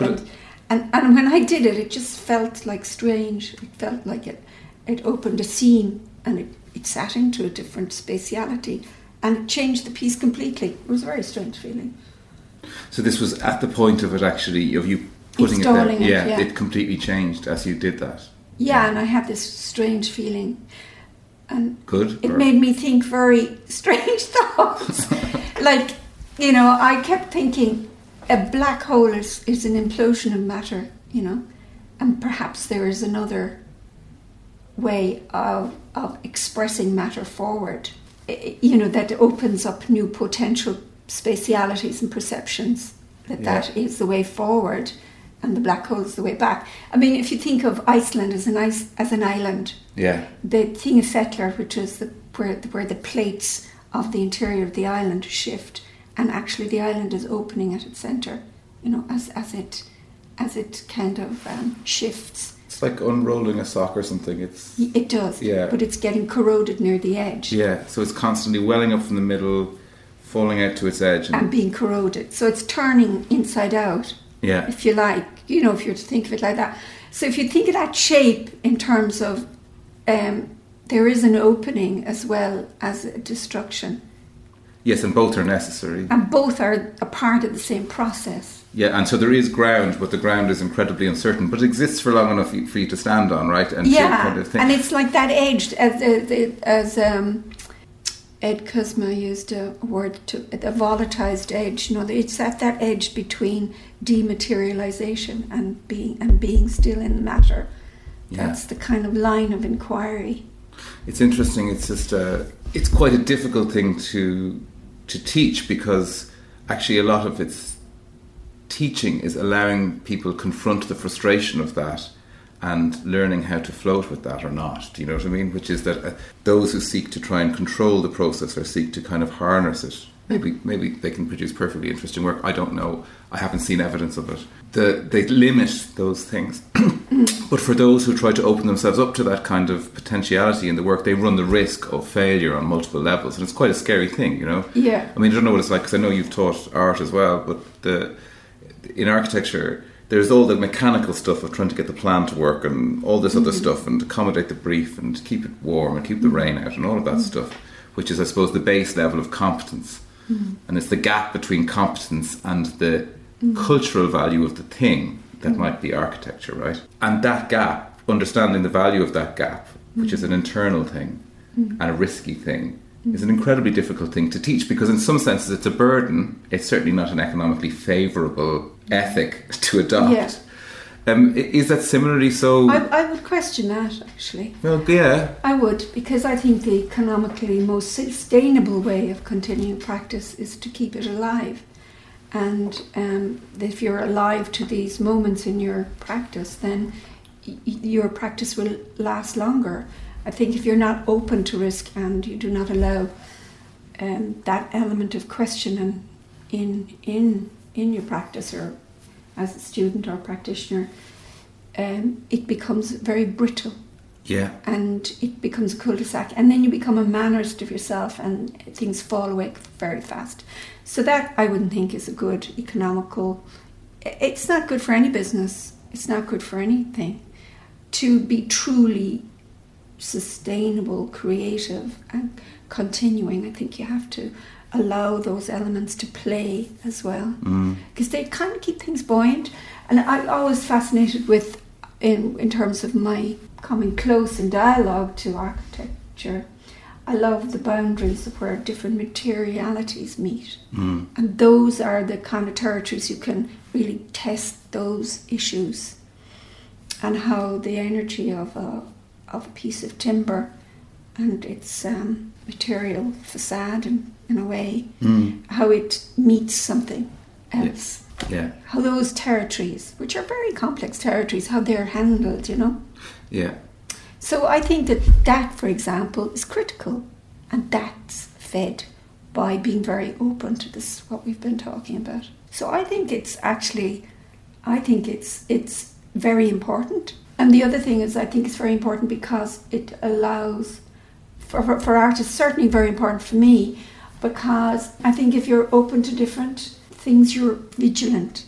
[SPEAKER 2] And, and, and when I did it, it just felt like strange. It felt like it, it opened a seam and it, it sat into a different spatiality and it changed the piece completely. It was a very strange feeling.
[SPEAKER 1] So this was at the point of it actually of you putting it there.
[SPEAKER 2] Installing it,
[SPEAKER 1] yeah,
[SPEAKER 2] yeah.
[SPEAKER 1] it completely changed as you did that.
[SPEAKER 2] Yeah, and I had this strange feeling. And
[SPEAKER 1] Good.
[SPEAKER 2] it
[SPEAKER 1] or-
[SPEAKER 2] made me think very strange thoughts. like, you know, I kept thinking a black hole is, is an implosion of matter, you know, and perhaps there is another way of, of expressing matter forward, you know, that opens up new potential spatialities and perceptions, that
[SPEAKER 1] Yeah.
[SPEAKER 2] that is the way forward and the black hole is the way back. I mean, if you think of Iceland as an, ice, as an island,
[SPEAKER 1] yeah.
[SPEAKER 2] the Thingvellir, which is the, where, where the plates of the interior of the island shift, and actually the island is opening at its centre, you know, as, as it as it kind of um, shifts.
[SPEAKER 1] It's like unrolling a sock or something. It's
[SPEAKER 2] It does,
[SPEAKER 1] Yeah.
[SPEAKER 2] but it's getting corroded near the edge
[SPEAKER 1] yeah. So it's constantly welling up from the middle, falling out to its edge, and,
[SPEAKER 2] and being corroded. So it's turning inside out,
[SPEAKER 1] yeah,
[SPEAKER 2] if you like, you know, if you're to think of it like that. So if you think of that shape in terms of um, there is an opening as well as a destruction.
[SPEAKER 1] yes, and both are necessary.
[SPEAKER 2] and both are a part of the same process.
[SPEAKER 1] Yeah, and so there is ground, but the ground is incredibly uncertain, but it exists for long enough for you to stand on, right? And
[SPEAKER 2] yeah,
[SPEAKER 1] kind of
[SPEAKER 2] and it's like that edge, as, as, as um, Ed Kuzma used a word to a volatilized edge. You know, it's at that edge between dematerialization and being and being still in matter.
[SPEAKER 1] Yeah.
[SPEAKER 2] That's the kind of line of inquiry.
[SPEAKER 1] It's interesting. It's just a, it's quite a difficult thing to to teach because actually a lot of its teaching is allowing people confront the frustration of that and learning how to float with that or not. Do you know what I mean? Which is that uh, those who seek to try and control the process or seek to kind of harness it, maybe maybe they can produce perfectly interesting work. I don't know. I haven't seen evidence of it. The, they limit those things. but for those who try to open themselves up to that kind of potentiality in the work, they run the risk of failure on multiple levels, and it's quite a scary thing, you know.
[SPEAKER 2] Yeah.
[SPEAKER 1] I mean, I don't know what it's like because I know you've taught art as well, but the in architecture, there's all the mechanical stuff of trying to get the plan to work and all this other mm-hmm. stuff and accommodate the brief and keep it warm and keep the rain out and all of that mm-hmm. stuff, which is, I suppose, the base level of competence. Mm-hmm. and it's the gap between competence and the cultural value of the thing that might be architecture, right? And that gap, understanding the value of that gap, which is an internal thing and a risky thing, is an incredibly difficult thing to teach because, in some senses, it's a burden. It's certainly not an economically favourable ethic to adopt.
[SPEAKER 2] Yeah.
[SPEAKER 1] Um, is that similarly so?
[SPEAKER 2] I, I would question that actually.
[SPEAKER 1] well, yeah.
[SPEAKER 2] I would, because I think the economically most sustainable way of continuing practice is to keep it alive. And um, if you're alive to these moments in your practice, then y- your practice will last longer. I think if you're not open to risk and you do not allow um, that element of questioning in in in your practice or as a student or practitioner, um, it becomes very brittle.
[SPEAKER 1] Yeah.
[SPEAKER 2] and it becomes a cul-de-sac. And then you become a mannerist of yourself and things fall away very fast. So that i wouldn't think is a good economical it's not good for any business. It's not good for anything. To be truly sustainable creative and continuing i think you have to allow those elements to play as well
[SPEAKER 1] Mm.
[SPEAKER 2] because they kind of keep things buoyant. And I'm always fascinated with, in, in terms of my coming close in dialogue to architecture, I love the boundaries of where different materialities meet.
[SPEAKER 1] Mm.
[SPEAKER 2] And those are the kind of territories you can really test those issues and how the energy of a, of a piece of timber and its um, material facade, in, in a way,
[SPEAKER 1] Mm.
[SPEAKER 2] how it meets something else.
[SPEAKER 1] Yeah.
[SPEAKER 2] How those territories, which are very complex territories, how they're handled, you know.
[SPEAKER 1] Yeah.
[SPEAKER 2] So I think that that, for example, is critical, and that's fed by being very open to this what we've been talking about. So I think it's actually, I think it's it's very important. And the other thing is, I think it's very important because it allows for, for, for artists, certainly very important for me, because I think if you're open to different things, you're vigilant.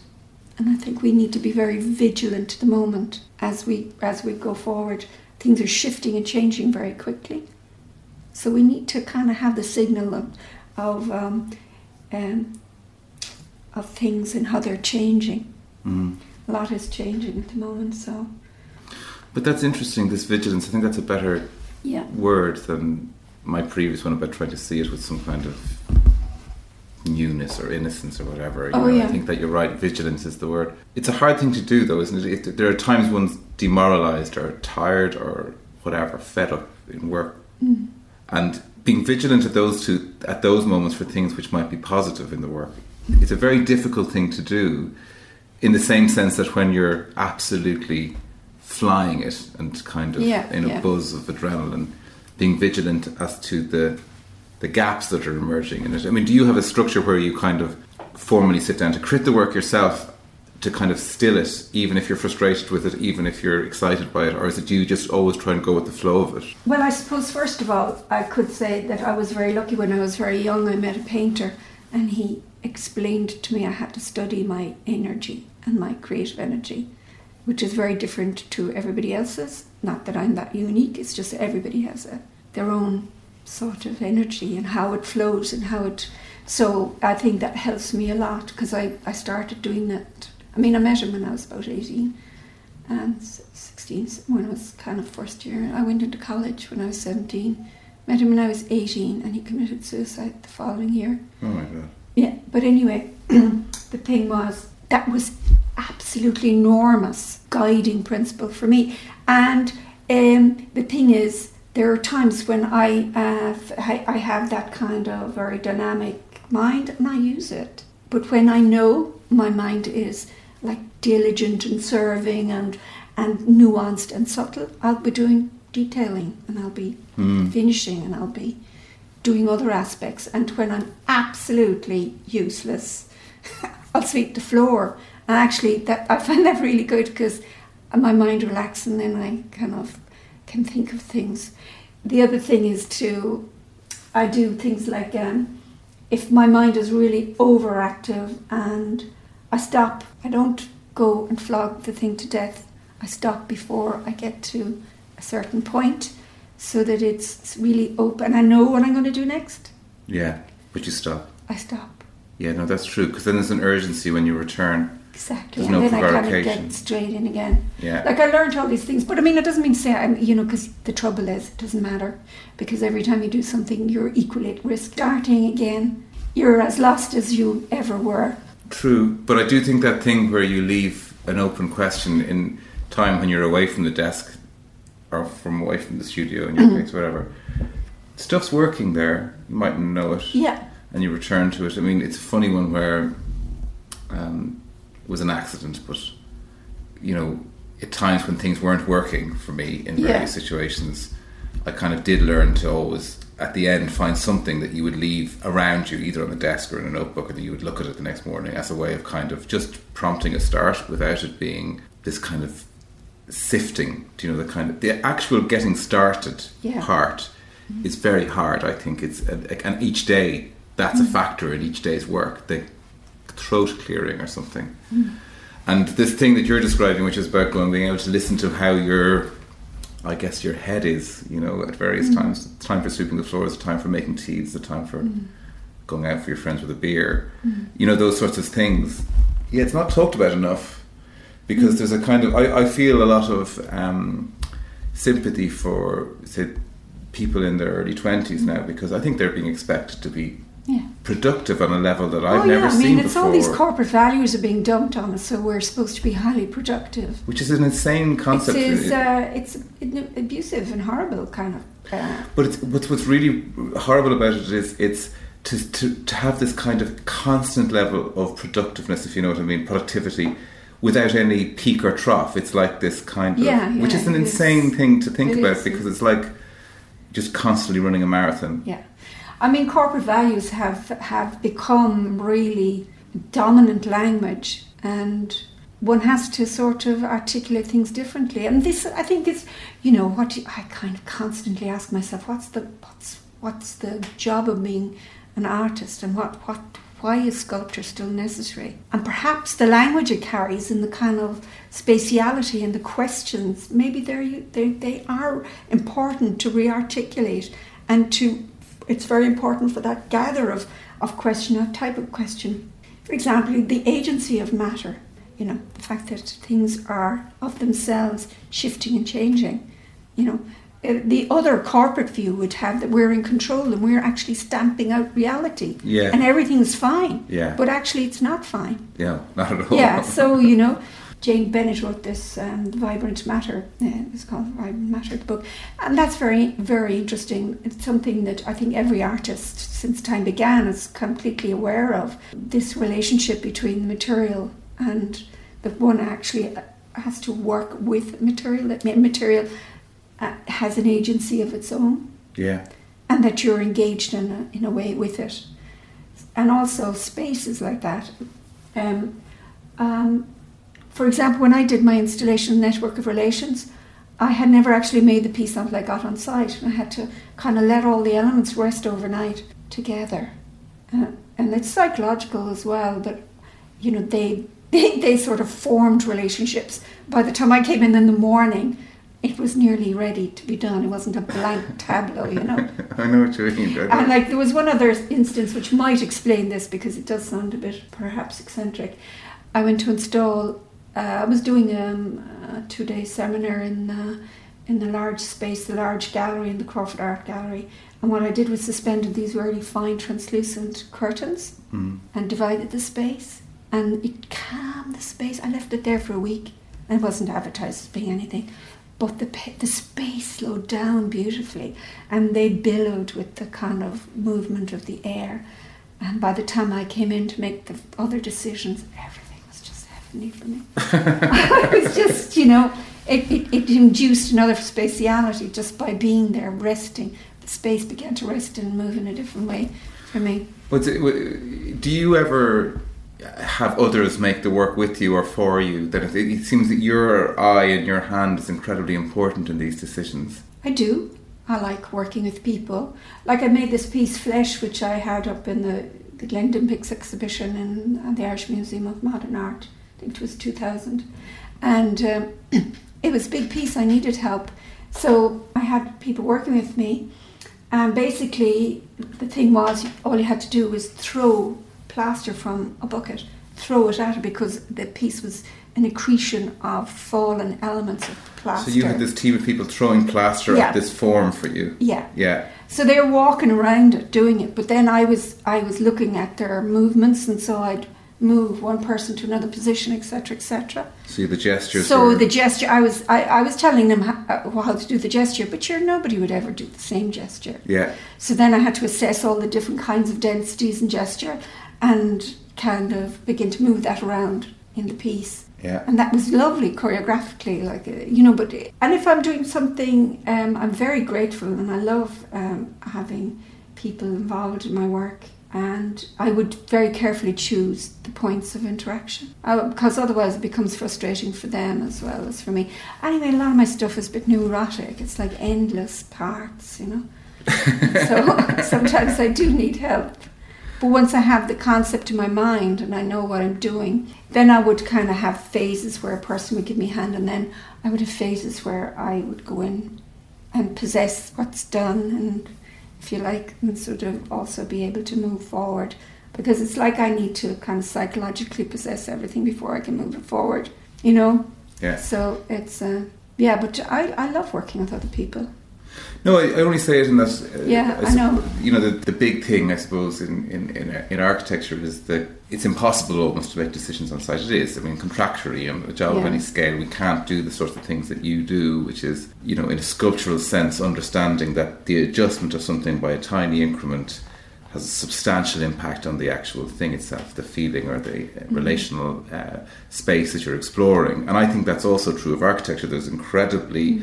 [SPEAKER 2] And I think we need to be very vigilant at the moment as we as we go forward. Things are shifting and changing very quickly. So we need to kind of have the signal of of um, um, of things and how they're changing.
[SPEAKER 1] Mm.
[SPEAKER 2] A lot is changing at the moment, so
[SPEAKER 1] But that's interesting. This vigilance. I think that's a better
[SPEAKER 2] yeah.
[SPEAKER 1] word than my previous one about trying to see it with some kind of newness or innocence or whatever. You
[SPEAKER 2] Oh,
[SPEAKER 1] know,
[SPEAKER 2] yeah.
[SPEAKER 1] I think that you're right. Vigilance is the word. It's a hard thing to do, though, isn't it? it there are times one's demoralised or tired or whatever, fed up in work,
[SPEAKER 2] Mm.
[SPEAKER 1] and being vigilant at those two at those moments for things which might be positive in the work. It's a very difficult thing to do, in the same sense that when you're absolutely flying it and kind of
[SPEAKER 2] Yeah,
[SPEAKER 1] in a
[SPEAKER 2] yeah.
[SPEAKER 1] buzz of adrenaline, being vigilant as to the the gaps that are emerging in it. I mean, do you have a structure where you kind of formally sit down to crit the work yourself to kind of still it, even if you're frustrated with it, even if you're excited by it, or is it do you just always try and go with the flow of it?
[SPEAKER 2] Well, I suppose first of all, I could say that I was very lucky when I was very young. I met a painter, and he explained to me I had to study my energy and my creative energy, which is very different to everybody else's. Not that I'm that unique; it's just that everybody has a, their own sort of energy and how it flows and how it. So I think that helps me a lot because I, I started doing that. I mean, I met him when I was about eighteen um, and 16 when I was kind of first year. I went into college when I was 17. Met him when I was 18 and he committed suicide the following year.
[SPEAKER 1] Oh my god.
[SPEAKER 2] Yeah, but anyway, the thing was that was absolutely enormous guiding principle for me. And um, the thing is, there are times when I, uh, I I have that kind of very dynamic mind and I use it. But when I know my mind is like diligent and serving and and nuanced and subtle, I'll be doing detailing and I'll be
[SPEAKER 1] Mm.
[SPEAKER 2] finishing and I'll be doing other aspects. And when I'm absolutely useless, I'll sweep the floor. And actually, that I find that really good because my mind relaxes and then I kind of can think of things. The other thing is to, I do things like um, if my mind is really overactive and I stop, I don't go and flog the thing to death. I stop before I get to a certain point so that it's really open. I know what I'm going to do next.
[SPEAKER 1] Yeah, but you stop.
[SPEAKER 2] I stop.
[SPEAKER 1] Yeah, no, that's true. Because then there's an urgency when you return.
[SPEAKER 2] Exactly,
[SPEAKER 1] There's
[SPEAKER 2] and
[SPEAKER 1] no
[SPEAKER 2] then I kind of get straight in again.
[SPEAKER 1] Yeah.
[SPEAKER 2] Like I learned all these things, but I mean, it doesn't mean to say I'm, you know, because the trouble is, it doesn't matter, because every time you do something, you're equally at risk. Starting again, you're as lost as you ever were.
[SPEAKER 1] True, but I do think that thing where you leave an open question in time when you're away from the desk or from away from the studio in your
[SPEAKER 2] Mm-hmm.
[SPEAKER 1] case, whatever, stuff's working there. You mightn't know it,
[SPEAKER 2] Yeah,
[SPEAKER 1] and you return to it. I mean, it's a funny one where um, was an accident, but you know, at times when things weren't working for me in
[SPEAKER 2] Yeah.
[SPEAKER 1] various situations, I kind of did learn to always. At the end, find something that you would leave around you, either on the desk or in a notebook, and that you would look at it the next morning as a way of kind of just prompting a start without it being this kind of sifting. Do you know the kind of the actual getting started
[SPEAKER 2] Yeah.
[SPEAKER 1] part mm-hmm. is very hard. I think it's and each day that's a mm-hmm. factor in each day's work. The throat clearing or something. And this thing that you're describing, which is about going, being able to listen to how your, I guess your head is, you know, at various mm. times. It's time for sweeping the floors, the time for making tea, it's the time for mm. going out for your friends with a beer. Mm. You know, those sorts of things. Yeah, it's not talked about enough because there's a kind of, I, I feel a lot of um, sympathy for, say, people in their early 20s now because I think they're being expected to be
[SPEAKER 2] yeah.
[SPEAKER 1] productive on a level that I've
[SPEAKER 2] oh
[SPEAKER 1] never
[SPEAKER 2] yeah, I
[SPEAKER 1] seen
[SPEAKER 2] mean, it's
[SPEAKER 1] before.
[SPEAKER 2] all these corporate values are being dumped on us, so we're supposed to be highly productive.
[SPEAKER 1] which is an insane concept.
[SPEAKER 2] It is, uh, it's abusive and horrible kind of. Uh,
[SPEAKER 1] but it's, what's what's really horrible about it is it's to, to to have this kind of constant level of productiveness, if you know what I mean, productivity, without any peak or trough. It's like this kind of,
[SPEAKER 2] Yeah,
[SPEAKER 1] which is an
[SPEAKER 2] it is.
[SPEAKER 1] insane thing to think about
[SPEAKER 2] is.
[SPEAKER 1] because it's like just constantly running a marathon.
[SPEAKER 2] Yeah, I mean, corporate values have have become really dominant language, and one has to sort of articulate things differently. And this, I think, is you know what you- I kind of constantly ask myself: what's the what's what's the job of being an artist, and what what why is sculpture still necessary? And perhaps the language it carries and the kind of spatiality and the questions, maybe they're, they they are important to re-articulate and to. It's very important for that gather of, of question, a type of question. For example, the agency of matter. You know, the fact that things are of themselves shifting and changing. You know, uh, the other corporate view would have that we're in control and we're actually stamping out reality
[SPEAKER 1] Yeah.
[SPEAKER 2] and everything's fine.
[SPEAKER 1] Yeah.
[SPEAKER 2] But actually, it's not fine.
[SPEAKER 1] Yeah, not at all.
[SPEAKER 2] Yeah, so, you know, Jane Bennett wrote this um, Vibrant Matter. Uh, it's called Vibrant Matter, the book. And that's very, very interesting. It's something that I think every artist since time began is completely aware of. This relationship between the material and that one actually has to work with material, that material uh, has an agency of its own
[SPEAKER 1] yeah,
[SPEAKER 2] and that you're engaged in a, in a way with it. And also spaces like that. Um, um, for example, when I did my installation Network of Relations, I had never actually made the piece until I got on site. And I had to kind of let all the elements rest overnight together. Uh, and it's psychological as well, but you know, they, they, they sort of formed relationships. By the time I came in in the morning, it was nearly ready to be done. It wasn't a blank tableau, you know.
[SPEAKER 1] I know what you mean.
[SPEAKER 2] And like there was one other instance which might explain this because it does sound a bit perhaps eccentric. I went to install. Uh, I was doing um, a two-day seminar in uh, in the large space, the large gallery in the Crawford Art Gallery, and what I did was suspended these really fine translucent curtains
[SPEAKER 1] Mm.
[SPEAKER 2] and divided the space, and it calmed the space. I left it there for a week, and it wasn't advertised as being anything. But the the space slowed down beautifully, and they billowed with the kind of movement of the air. And by the time I came in to make the other decisions, everything for me. it was just, you know, it, it, it induced another spatiality just by being there, resting. The space began to rest and move in a different way for me.
[SPEAKER 1] Wh- do you ever have others make the work with you or for you? That it, it seems that your eye and your hand is incredibly important in these decisions.
[SPEAKER 2] I do. I like working with people. Like I made this piece, Flesh, which I had up in the, the Glen Dimplex exhibition in the Irish Museum of Modern Art. I think it was 2000. And um, it was a big piece. I needed help. So I had people working with me. And basically, the thing was, all you had to do was throw plaster from a bucket, throw it at her because the piece was an accretion of fallen elements of plaster.
[SPEAKER 1] So you had this team of people throwing plaster
[SPEAKER 2] Yeah.
[SPEAKER 1] at this form for you.
[SPEAKER 2] Yeah.
[SPEAKER 1] Yeah.
[SPEAKER 2] So they were walking around it, doing it. But then I was I was looking at their movements, and so I'd move one person to another position, etc., etc.
[SPEAKER 1] See the gestures.
[SPEAKER 2] So the gesture, I was I, I was telling them how, uh, how to do the gesture, but sure, nobody would ever do the same gesture.
[SPEAKER 1] Yeah.
[SPEAKER 2] So then I had to assess all the different kinds of densities and gesture, and kind of begin to move that around in the piece.
[SPEAKER 1] Yeah.
[SPEAKER 2] And that was lovely choreographically, like uh, you know. But and if I'm doing something, um, I'm very grateful, and I love um, having people involved in my work. And I would very carefully choose the points of interaction uh, because otherwise it becomes frustrating for them as well as for me. Anyway, a lot of my stuff is a bit neurotic. It's like endless parts, you know. so sometimes I do need help. But once I have the concept in my mind and I know what I'm doing, then I would kind of have phases where a person would give me a hand, and then I would have phases where I would go in and possess what's done, and if you like, and sort of also be able to move forward. Because it's like I need to kind of psychologically possess everything before I can move it forward, you know?
[SPEAKER 1] Yeah.
[SPEAKER 2] So it's, uh, yeah, but I, I love working with other people.
[SPEAKER 1] No, I, I only say it in that. Uh,
[SPEAKER 2] Yeah, I
[SPEAKER 1] sup-
[SPEAKER 2] know.
[SPEAKER 1] You know, the, the big thing, I suppose, in, in, in, in architecture is that it's impossible almost to make decisions on site. It is. I mean, contractually, on a job of any scale, we can't do the sorts of things that you do, which is, you know, in a sculptural sense, understanding that the adjustment of something by a tiny increment has a substantial impact on the actual thing itself, the feeling or the uh, relational uh, space that you're exploring. And I think that's also true of architecture. There's incredibly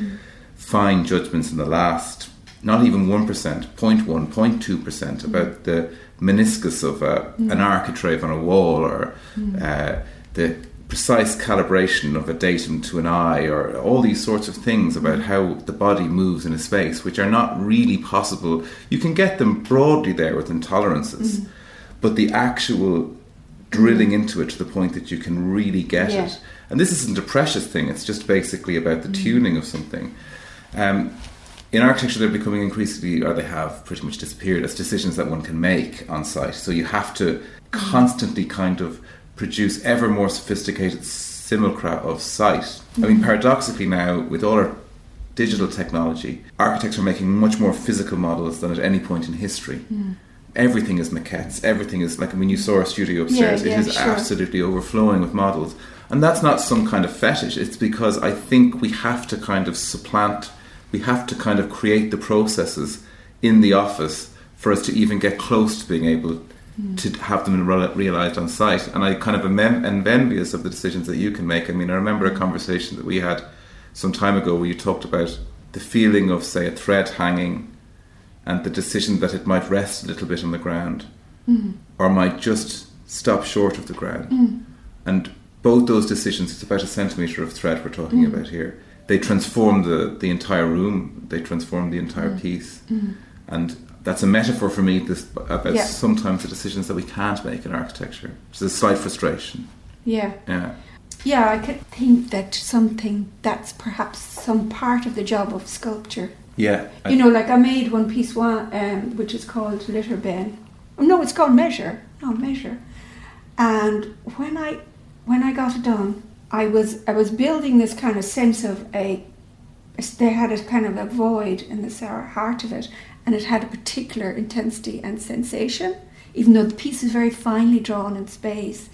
[SPEAKER 1] fine judgments in the last, not even 1%, 0.1, 0.2% about mm. the meniscus of a, mm. an architrave on a wall or mm. uh, the precise calibration of a datum to an eye or all these sorts of things about how the body moves in a space which are not really possible. You can get them broadly there within tolerances, but the actual drilling into it to the point that you can really get
[SPEAKER 2] Yeah.
[SPEAKER 1] it. And this isn't a precious thing, it's just basically about the tuning of something. Um, in architecture, they're becoming increasingly, or they have pretty much disappeared, as decisions that one can make on site. So you have to constantly kind of produce ever more sophisticated simulacra of site. I mean, paradoxically, now, with all our digital technology, architects are making much more physical models than at any point in history. Everything is maquettes. Everything is like when you saw our studio upstairs,
[SPEAKER 2] Yeah, yeah,
[SPEAKER 1] it is
[SPEAKER 2] sure.
[SPEAKER 1] absolutely overflowing with models. And that's not some kind of fetish. It's because I think we have to kind of supplant, we have to kind of create the processes in the office for us to even get close to being able mm. to have them re- realized on site. And I kind of am, am envious of the decisions that you can make. I mean, I remember a conversation that we had some time ago where you talked about the feeling of, say, a thread hanging and the decision that it might rest a little bit on the ground mm. or might just stop short of the ground. Mm. And both those decisions, it's about a centimetre of thread we're talking about here, they transform the, the entire room, they transform the entire piece. And that's a metaphor for me this, about
[SPEAKER 2] Yeah.
[SPEAKER 1] sometimes the decisions that we can't make in architecture, which is a slight frustration.
[SPEAKER 2] Yeah.
[SPEAKER 1] Yeah.
[SPEAKER 2] Yeah, I could think that something that's perhaps some part of the job of sculpture.
[SPEAKER 1] Yeah. I-
[SPEAKER 2] You know, like I made one piece one, um, which is called Litter Ben. Oh, no, it's called Measure. No, Measure. And when I when I got it done, I was I was building this kind of sense of a. They had a kind of a void in the heart of it, and it had a particular intensity and sensation, even though the piece is very finely drawn in space.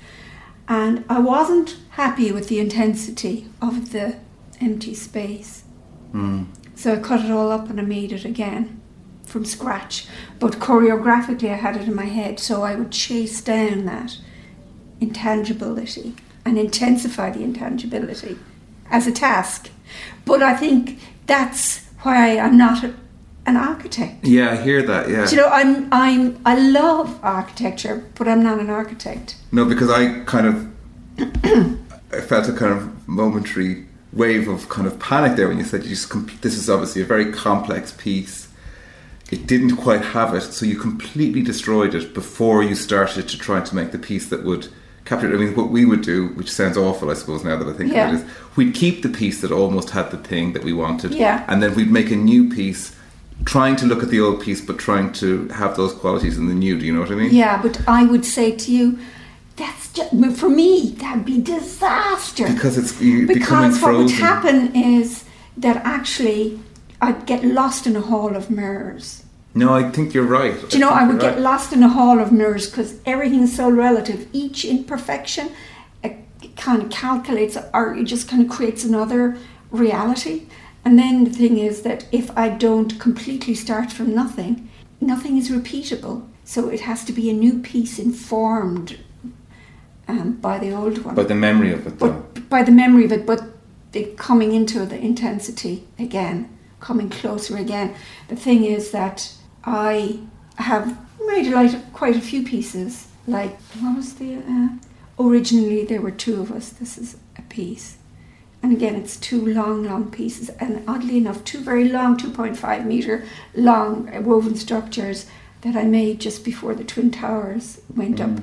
[SPEAKER 2] And I wasn't happy with the intensity of the empty space.
[SPEAKER 1] Mm.
[SPEAKER 2] So I cut it all up and I made it again from scratch. But choreographically, I had it in my head, so I would chase down that intangibility and intensify the intangibility as a task. But I think that's why I'm not a, an architect.
[SPEAKER 1] Yeah, I hear that. Yeah.
[SPEAKER 2] Do you know, I'm, I'm, I love architecture, but I'm not an architect.
[SPEAKER 1] No, because I kind of I felt a kind of momentary wave of kind of panic there when you said you just com- this is obviously a very complex piece. It didn't quite have it, so you completely destroyed it before you started to try to make the piece that would capture it. I mean, what we would do, which sounds awful, I suppose, now that I think
[SPEAKER 2] Yeah.
[SPEAKER 1] of it, is we'd keep the piece that almost had the thing that we wanted,
[SPEAKER 2] Yeah.
[SPEAKER 1] and then we'd make a new piece trying to look at the old piece, but trying to have those qualities in the new. Do you know what I mean?
[SPEAKER 2] Yeah, but I would say to you, that's just for me. That'd be disaster.
[SPEAKER 1] Because it's
[SPEAKER 2] because what would happen is that actually I'd get lost in a hall of mirrors.
[SPEAKER 1] No, I think you're right.
[SPEAKER 2] Do you know, I would get
[SPEAKER 1] right.
[SPEAKER 2] lost in a hall of mirrors because everything's so relative. Each imperfection uh, kind of calculates or it just kind of creates another reality. And then the thing is that if I don't completely start from nothing, nothing is repeatable. So it has to be a new piece informed um, by the old one
[SPEAKER 1] By the memory of it, though.
[SPEAKER 2] but by the memory of it, but it coming into the intensity again, coming closer again. The thing is that I have made like quite a few pieces. Like what was the uh, originally there were two of us. This is a piece, and again it's two long, long pieces, and oddly enough, two very long, two point five meter long uh, woven structures that I made just before the twin towers went up,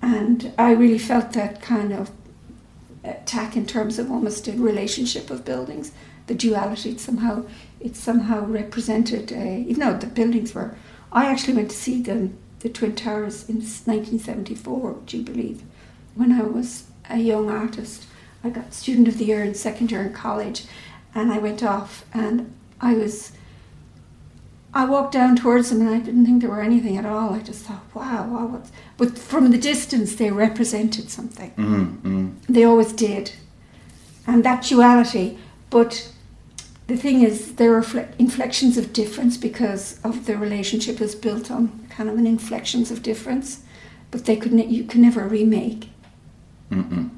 [SPEAKER 2] and I really felt that kind of attack in terms of almost a relationship of buildings, the duality. Somehow, it somehow represented. Uh, even though the buildings were, I actually went to see them, the Twin Towers in 1974. Would you believe? When I was a young artist, I got student of the year in second year in college, and I went off and I was. I walked down towards them and I didn't think there were anything at all. I just thought, wow, wow, what's. But from the distance, they represented something.
[SPEAKER 1] Mm, mm.
[SPEAKER 2] They always did. And that duality. But the thing is, there are inflections of difference because of the relationship is built on kind of an inflections of difference. But they could ne- you can never remake
[SPEAKER 1] Mm-mm.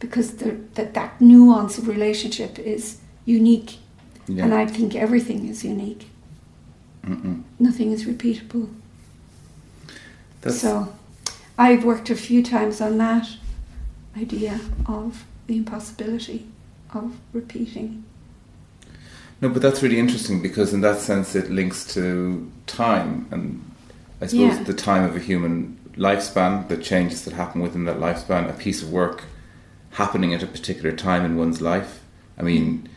[SPEAKER 2] because the, that that nuance of relationship is unique.
[SPEAKER 1] Yeah.
[SPEAKER 2] And I think everything is unique.
[SPEAKER 1] Mm-mm.
[SPEAKER 2] Nothing is repeatable.
[SPEAKER 1] That's,
[SPEAKER 2] So I've worked a few times on that idea of the impossibility of repeating.
[SPEAKER 1] No, but that's really interesting because in that sense it links to time and I suppose
[SPEAKER 2] Yeah.
[SPEAKER 1] the time of a human lifespan, the changes that happen within that lifespan, a piece of work happening at a particular time in one's life. I mean,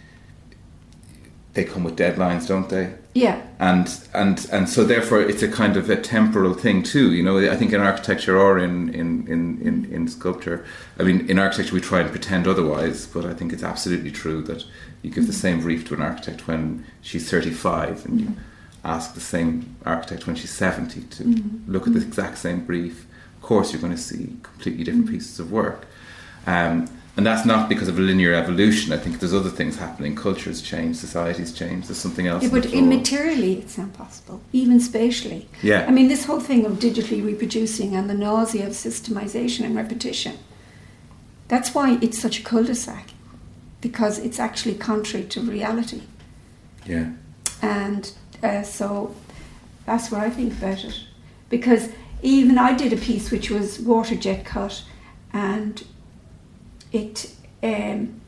[SPEAKER 1] they come with deadlines, don't they?
[SPEAKER 2] Yeah,
[SPEAKER 1] and and and so therefore it's a kind of a temporal thing too you know i think in architecture or in in, in, in in sculpture i mean in architecture we try and pretend otherwise but i think it's absolutely true that you give the same brief to an architect when she's 35 and you mm-hmm. ask the same architect when she's 70 to mm-hmm. look at the mm-hmm. exact same brief of course you're going to see completely different pieces of work um, and that's not because of a linear evolution. I think there's other things happening. Cultures change, societies change. There's something else.
[SPEAKER 2] yeah but immaterially it's not possible, even spatially.
[SPEAKER 1] Yeah.
[SPEAKER 2] I mean, this whole thing of digitally reproducing and the nausea of systemization and repetition, that's why it's such a cul-de-sac, because it's actually contrary to reality.
[SPEAKER 1] Yeah.
[SPEAKER 2] And uh, so that's what I think about it. Because even I did a piece which was water jet cut, and it. Um,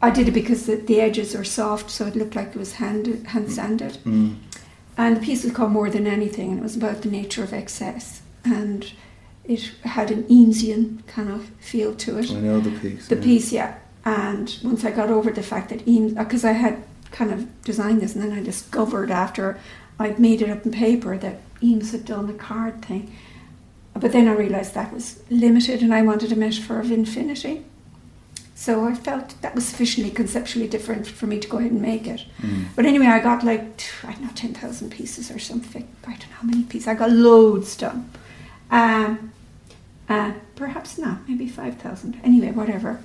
[SPEAKER 2] I did it because the, the edges are soft, so it looked like it was hand hand sanded.
[SPEAKER 1] Mm.
[SPEAKER 2] And the piece was called More Than Anything, and it was about the nature of excess. And it had an Eamesian kind of feel to it
[SPEAKER 1] I know the piece.
[SPEAKER 2] the
[SPEAKER 1] yeah.
[SPEAKER 2] piece, yeah. And once I got over the fact that Eames, because I had kind of designed this, and then I discovered after I'd made it up in paper that Eames had done the card thing. But then I realised that was limited, and I wanted a metaphor of infinity. So I felt that was sufficiently conceptually different for me to go ahead and make it.
[SPEAKER 1] Mm.
[SPEAKER 2] But anyway, I got like I don't know ten thousand pieces or something. I don't know how many pieces. I got loads done. Um, uh, perhaps not, maybe five thousand. Anyway, whatever.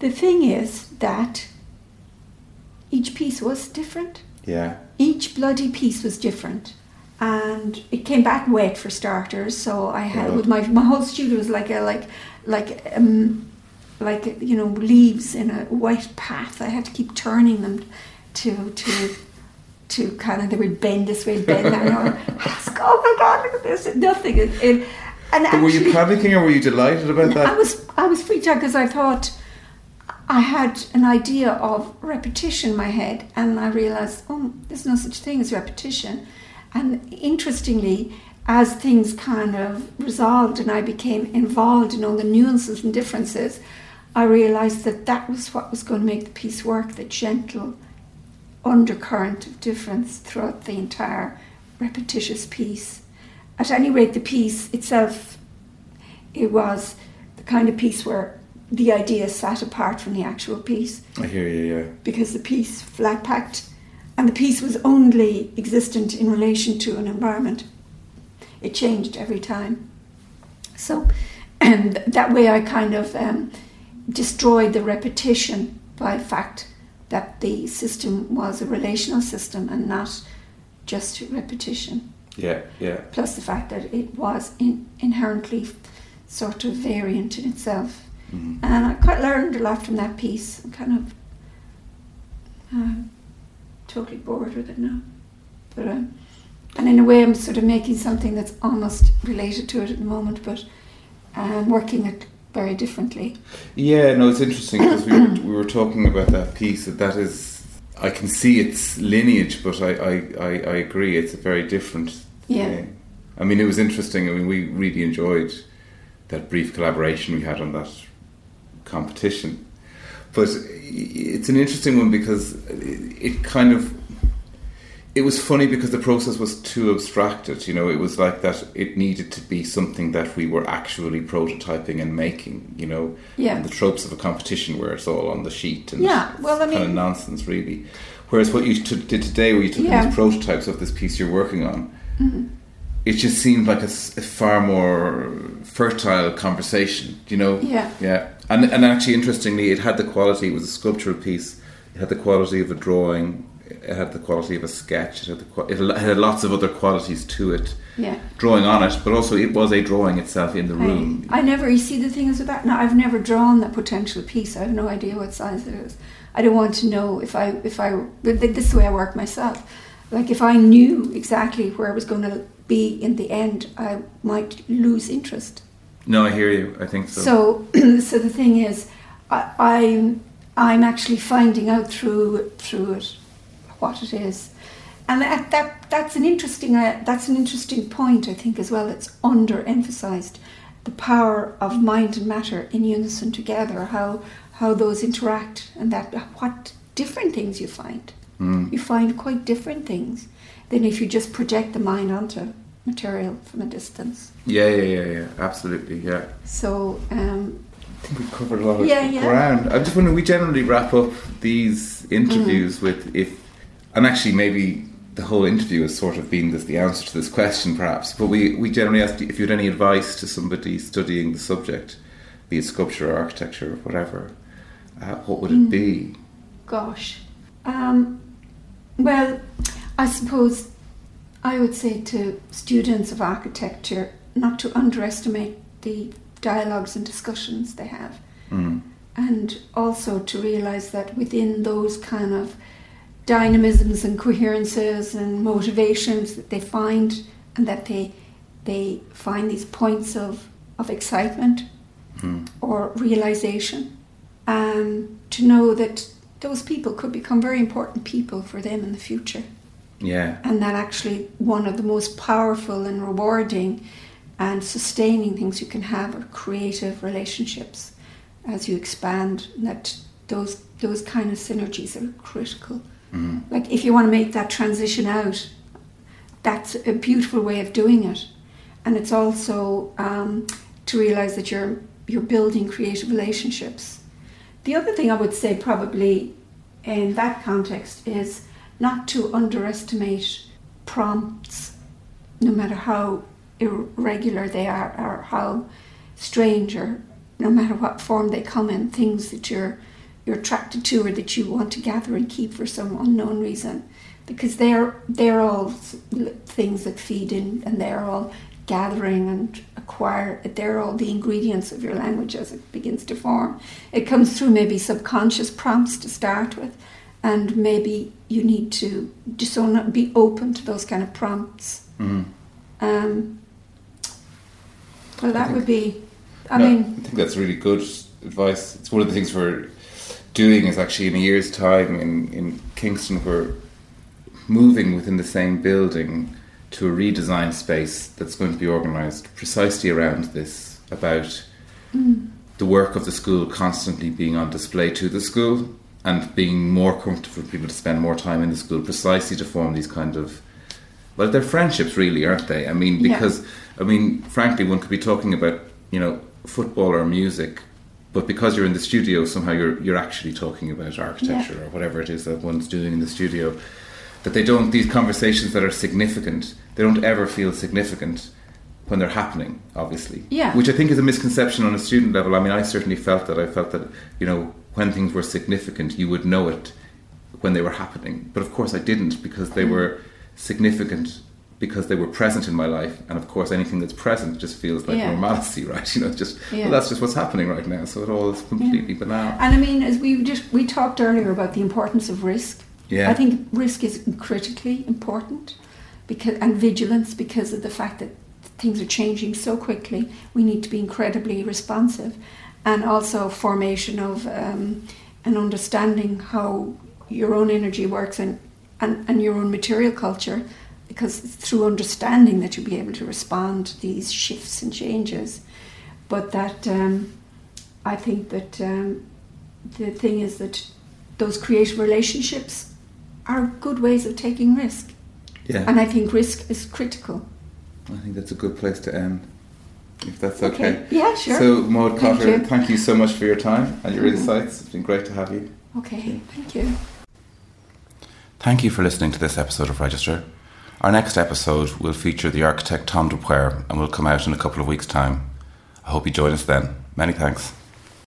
[SPEAKER 2] The thing is that each piece was different.
[SPEAKER 1] Yeah.
[SPEAKER 2] Each bloody piece was different, and it came back wet for starters. So I had with my my whole studio was like a like like um like you know leaves in a white path. I had to keep turning them to to to kind of they would bend this way, bend that. Was, oh my god, look at this! Nothing. It, it, and
[SPEAKER 1] But were you panicking or were you delighted about that?
[SPEAKER 2] I was I was freaked out because I thought I had an idea of repetition in my head, and I realized, oh, there's no such thing as repetition. And interestingly, as things kind of resolved and I became involved in all the nuances and differences, I realized that that was what was going to make the piece work the gentle undercurrent of difference throughout the entire repetitious piece. At any rate, the piece itself, it was the kind of piece where the idea sat apart from the actual piece
[SPEAKER 1] I hear you, yeah.
[SPEAKER 2] because the piece flat packed and the piece was only existent in relation to an environment. It changed every time. So, and that way I kind of um, destroyed the repetition by the fact that the system was a relational system and not just repetition.
[SPEAKER 1] Yeah, yeah.
[SPEAKER 2] Plus the fact that it was in, inherently sort of variant in itself.
[SPEAKER 1] Mhm.
[SPEAKER 2] And I quite learned a lot from that piece. I'm kind of uh, totally bored with it now. But um, and in a way, I'm sort of making something that's almost related to it at the moment, but um, working it very differently.
[SPEAKER 1] Yeah, no, it's interesting because we were, we were talking about that piece. That that is, I can see its lineage, but I, I, I, I agree it's a very different
[SPEAKER 2] Yeah.
[SPEAKER 1] thing. I mean, it was interesting. I mean, we really enjoyed that brief collaboration we had on that competition. But it's an interesting one because it kind of it was funny because the process was too abstracted. You know, it was like that. It needed to be something that we were actually prototyping and making. You know,
[SPEAKER 2] Yeah.
[SPEAKER 1] and the tropes of a competition where it's all on the sheet and
[SPEAKER 2] Yeah, well, I
[SPEAKER 1] kind of nonsense, really. Whereas what you t- did today, where you took
[SPEAKER 2] Yeah.
[SPEAKER 1] these prototypes of this piece you're working on,
[SPEAKER 2] Mm-hmm.
[SPEAKER 1] it just seemed like a far more fertile conversation. You know,
[SPEAKER 2] Yeah.
[SPEAKER 1] yeah, and and actually, interestingly, it had the quality. It was a sculptural piece. It had the quality of a drawing. It had the quality of a sketch. It had the it had lots of other qualities to it.
[SPEAKER 2] Yeah.
[SPEAKER 1] Drawing on it, but also it was a drawing itself in the room.
[SPEAKER 2] I, I never, you see, the thing is with that, now I've never drawn that potential piece. I have no idea what size it is. I don't want to know if I, if I, this is the way I work myself. Like if I knew exactly where I was going to be in the end, I might lose interest.
[SPEAKER 1] No, I hear you. I think so.
[SPEAKER 2] So, so the thing is, I, I'm, I'm actually finding out through, through it what it is. And that, that that's an interesting uh, that's an interesting point I think as well. It's underemphasized the power of mind and matter in unison together. How how those interact and that what different things you find.
[SPEAKER 1] Mm.
[SPEAKER 2] You find quite different things than if you just project the mind onto material from a distance.
[SPEAKER 1] Yeah, yeah, yeah, yeah. Absolutely, yeah.
[SPEAKER 2] So um,
[SPEAKER 1] I think we've covered a lot of
[SPEAKER 2] Yeah, yeah.
[SPEAKER 1] ground. I'm just wondering, we generally wrap up these interviews
[SPEAKER 2] Mm.
[SPEAKER 1] with if, and actually maybe the whole interview has sort of been this, the answer to this question, perhaps. But we, we generally ask if you had any advice to somebody studying the subject, be it sculpture or architecture or whatever, uh, what would it
[SPEAKER 2] Mm.
[SPEAKER 1] be?
[SPEAKER 2] Gosh. Um, well, I suppose I would say to students of architecture not to underestimate the dialogues and discussions they have,
[SPEAKER 1] Mm.
[SPEAKER 2] and also to realize that within those kind of dynamisms and coherences and motivations that they find, and that they they find these points of, of excitement
[SPEAKER 1] Mm.
[SPEAKER 2] or realization, um, to know that those people could become very important people for them in the future.
[SPEAKER 1] Yeah.
[SPEAKER 2] And that actually one of the most powerful and rewarding and sustaining things you can have are creative relationships as you expand. That those those kind of synergies are critical.
[SPEAKER 1] Mm.
[SPEAKER 2] Like if you want to make that transition out, that's a beautiful way of doing it, and it's also um, to realize that you're you're building creative relationships. The other thing I would say probably in that context is not to underestimate prompts, no matter how irregular they are or how strange or no matter what form they come in, things that you're you're attracted to or that you want to gather and keep for some unknown reason, because they're they're all things that feed in and they're all gathering and acquire. They're all the ingredients of your language as it begins to form. It comes through maybe subconscious prompts to start with, and maybe you need to just be open to those kind of prompts.
[SPEAKER 1] Mm.
[SPEAKER 2] Um, well, that
[SPEAKER 1] think-
[SPEAKER 2] would be. I
[SPEAKER 1] No,
[SPEAKER 2] mean,
[SPEAKER 1] I think that's really good advice. It's one of the things we're doing is actually in a year's time in, in Kingston, we're moving within the same building to a redesigned space that's going to be organised precisely around this about
[SPEAKER 2] mm,
[SPEAKER 1] the work of the school constantly being on display to the school and being more comfortable for people to spend more time in the school precisely to form these kind of well they're friendships really aren't they? I mean
[SPEAKER 2] Yeah.
[SPEAKER 1] because i mean frankly one could be talking about you know football or music but because you're in the studio somehow you're you're actually talking about architecture or whatever it is that one's doing in the studio. That they don't these conversations that are significant they don't ever feel significant when they're happening obviously.
[SPEAKER 2] Yeah.
[SPEAKER 1] which i think is a misconception on a student level. I mean i certainly felt that. I felt that you know when things were significant you would know it when they were happening. But of course i didn't because they mm. were significant because they were present in my life. And of course anything that's present just feels like
[SPEAKER 2] Yeah.
[SPEAKER 1] normalcy right? You know just
[SPEAKER 2] Yeah.
[SPEAKER 1] well that's just what's happening right now. So it all is completely banal.
[SPEAKER 2] And I mean, as we just we talked earlier about the importance of risk.
[SPEAKER 1] yeah.
[SPEAKER 2] I think risk is critically important because and vigilance because of the fact that things are changing so quickly. We need to be incredibly responsive, and also formation of um, an understanding how your own energy works and, and and your own material culture. Because it's through understanding that you'll be able to respond to these shifts and changes. But that um, I think that um, the thing is that those creative relationships are good ways of taking risk.
[SPEAKER 1] yeah
[SPEAKER 2] And I think risk is critical.
[SPEAKER 1] i think that's a good place to end if that's okay,
[SPEAKER 2] Yeah, sure.
[SPEAKER 1] so maud
[SPEAKER 2] Thank you.
[SPEAKER 1] thank you so much for your time and your
[SPEAKER 2] mm-hmm.
[SPEAKER 1] insights it's been great to have you
[SPEAKER 2] okay, thank you.
[SPEAKER 1] Thank you for listening to this episode of Register. Our next episode will feature the architect Tom de Paor and will come out in a couple of weeks' time. I hope you join us then. Many thanks.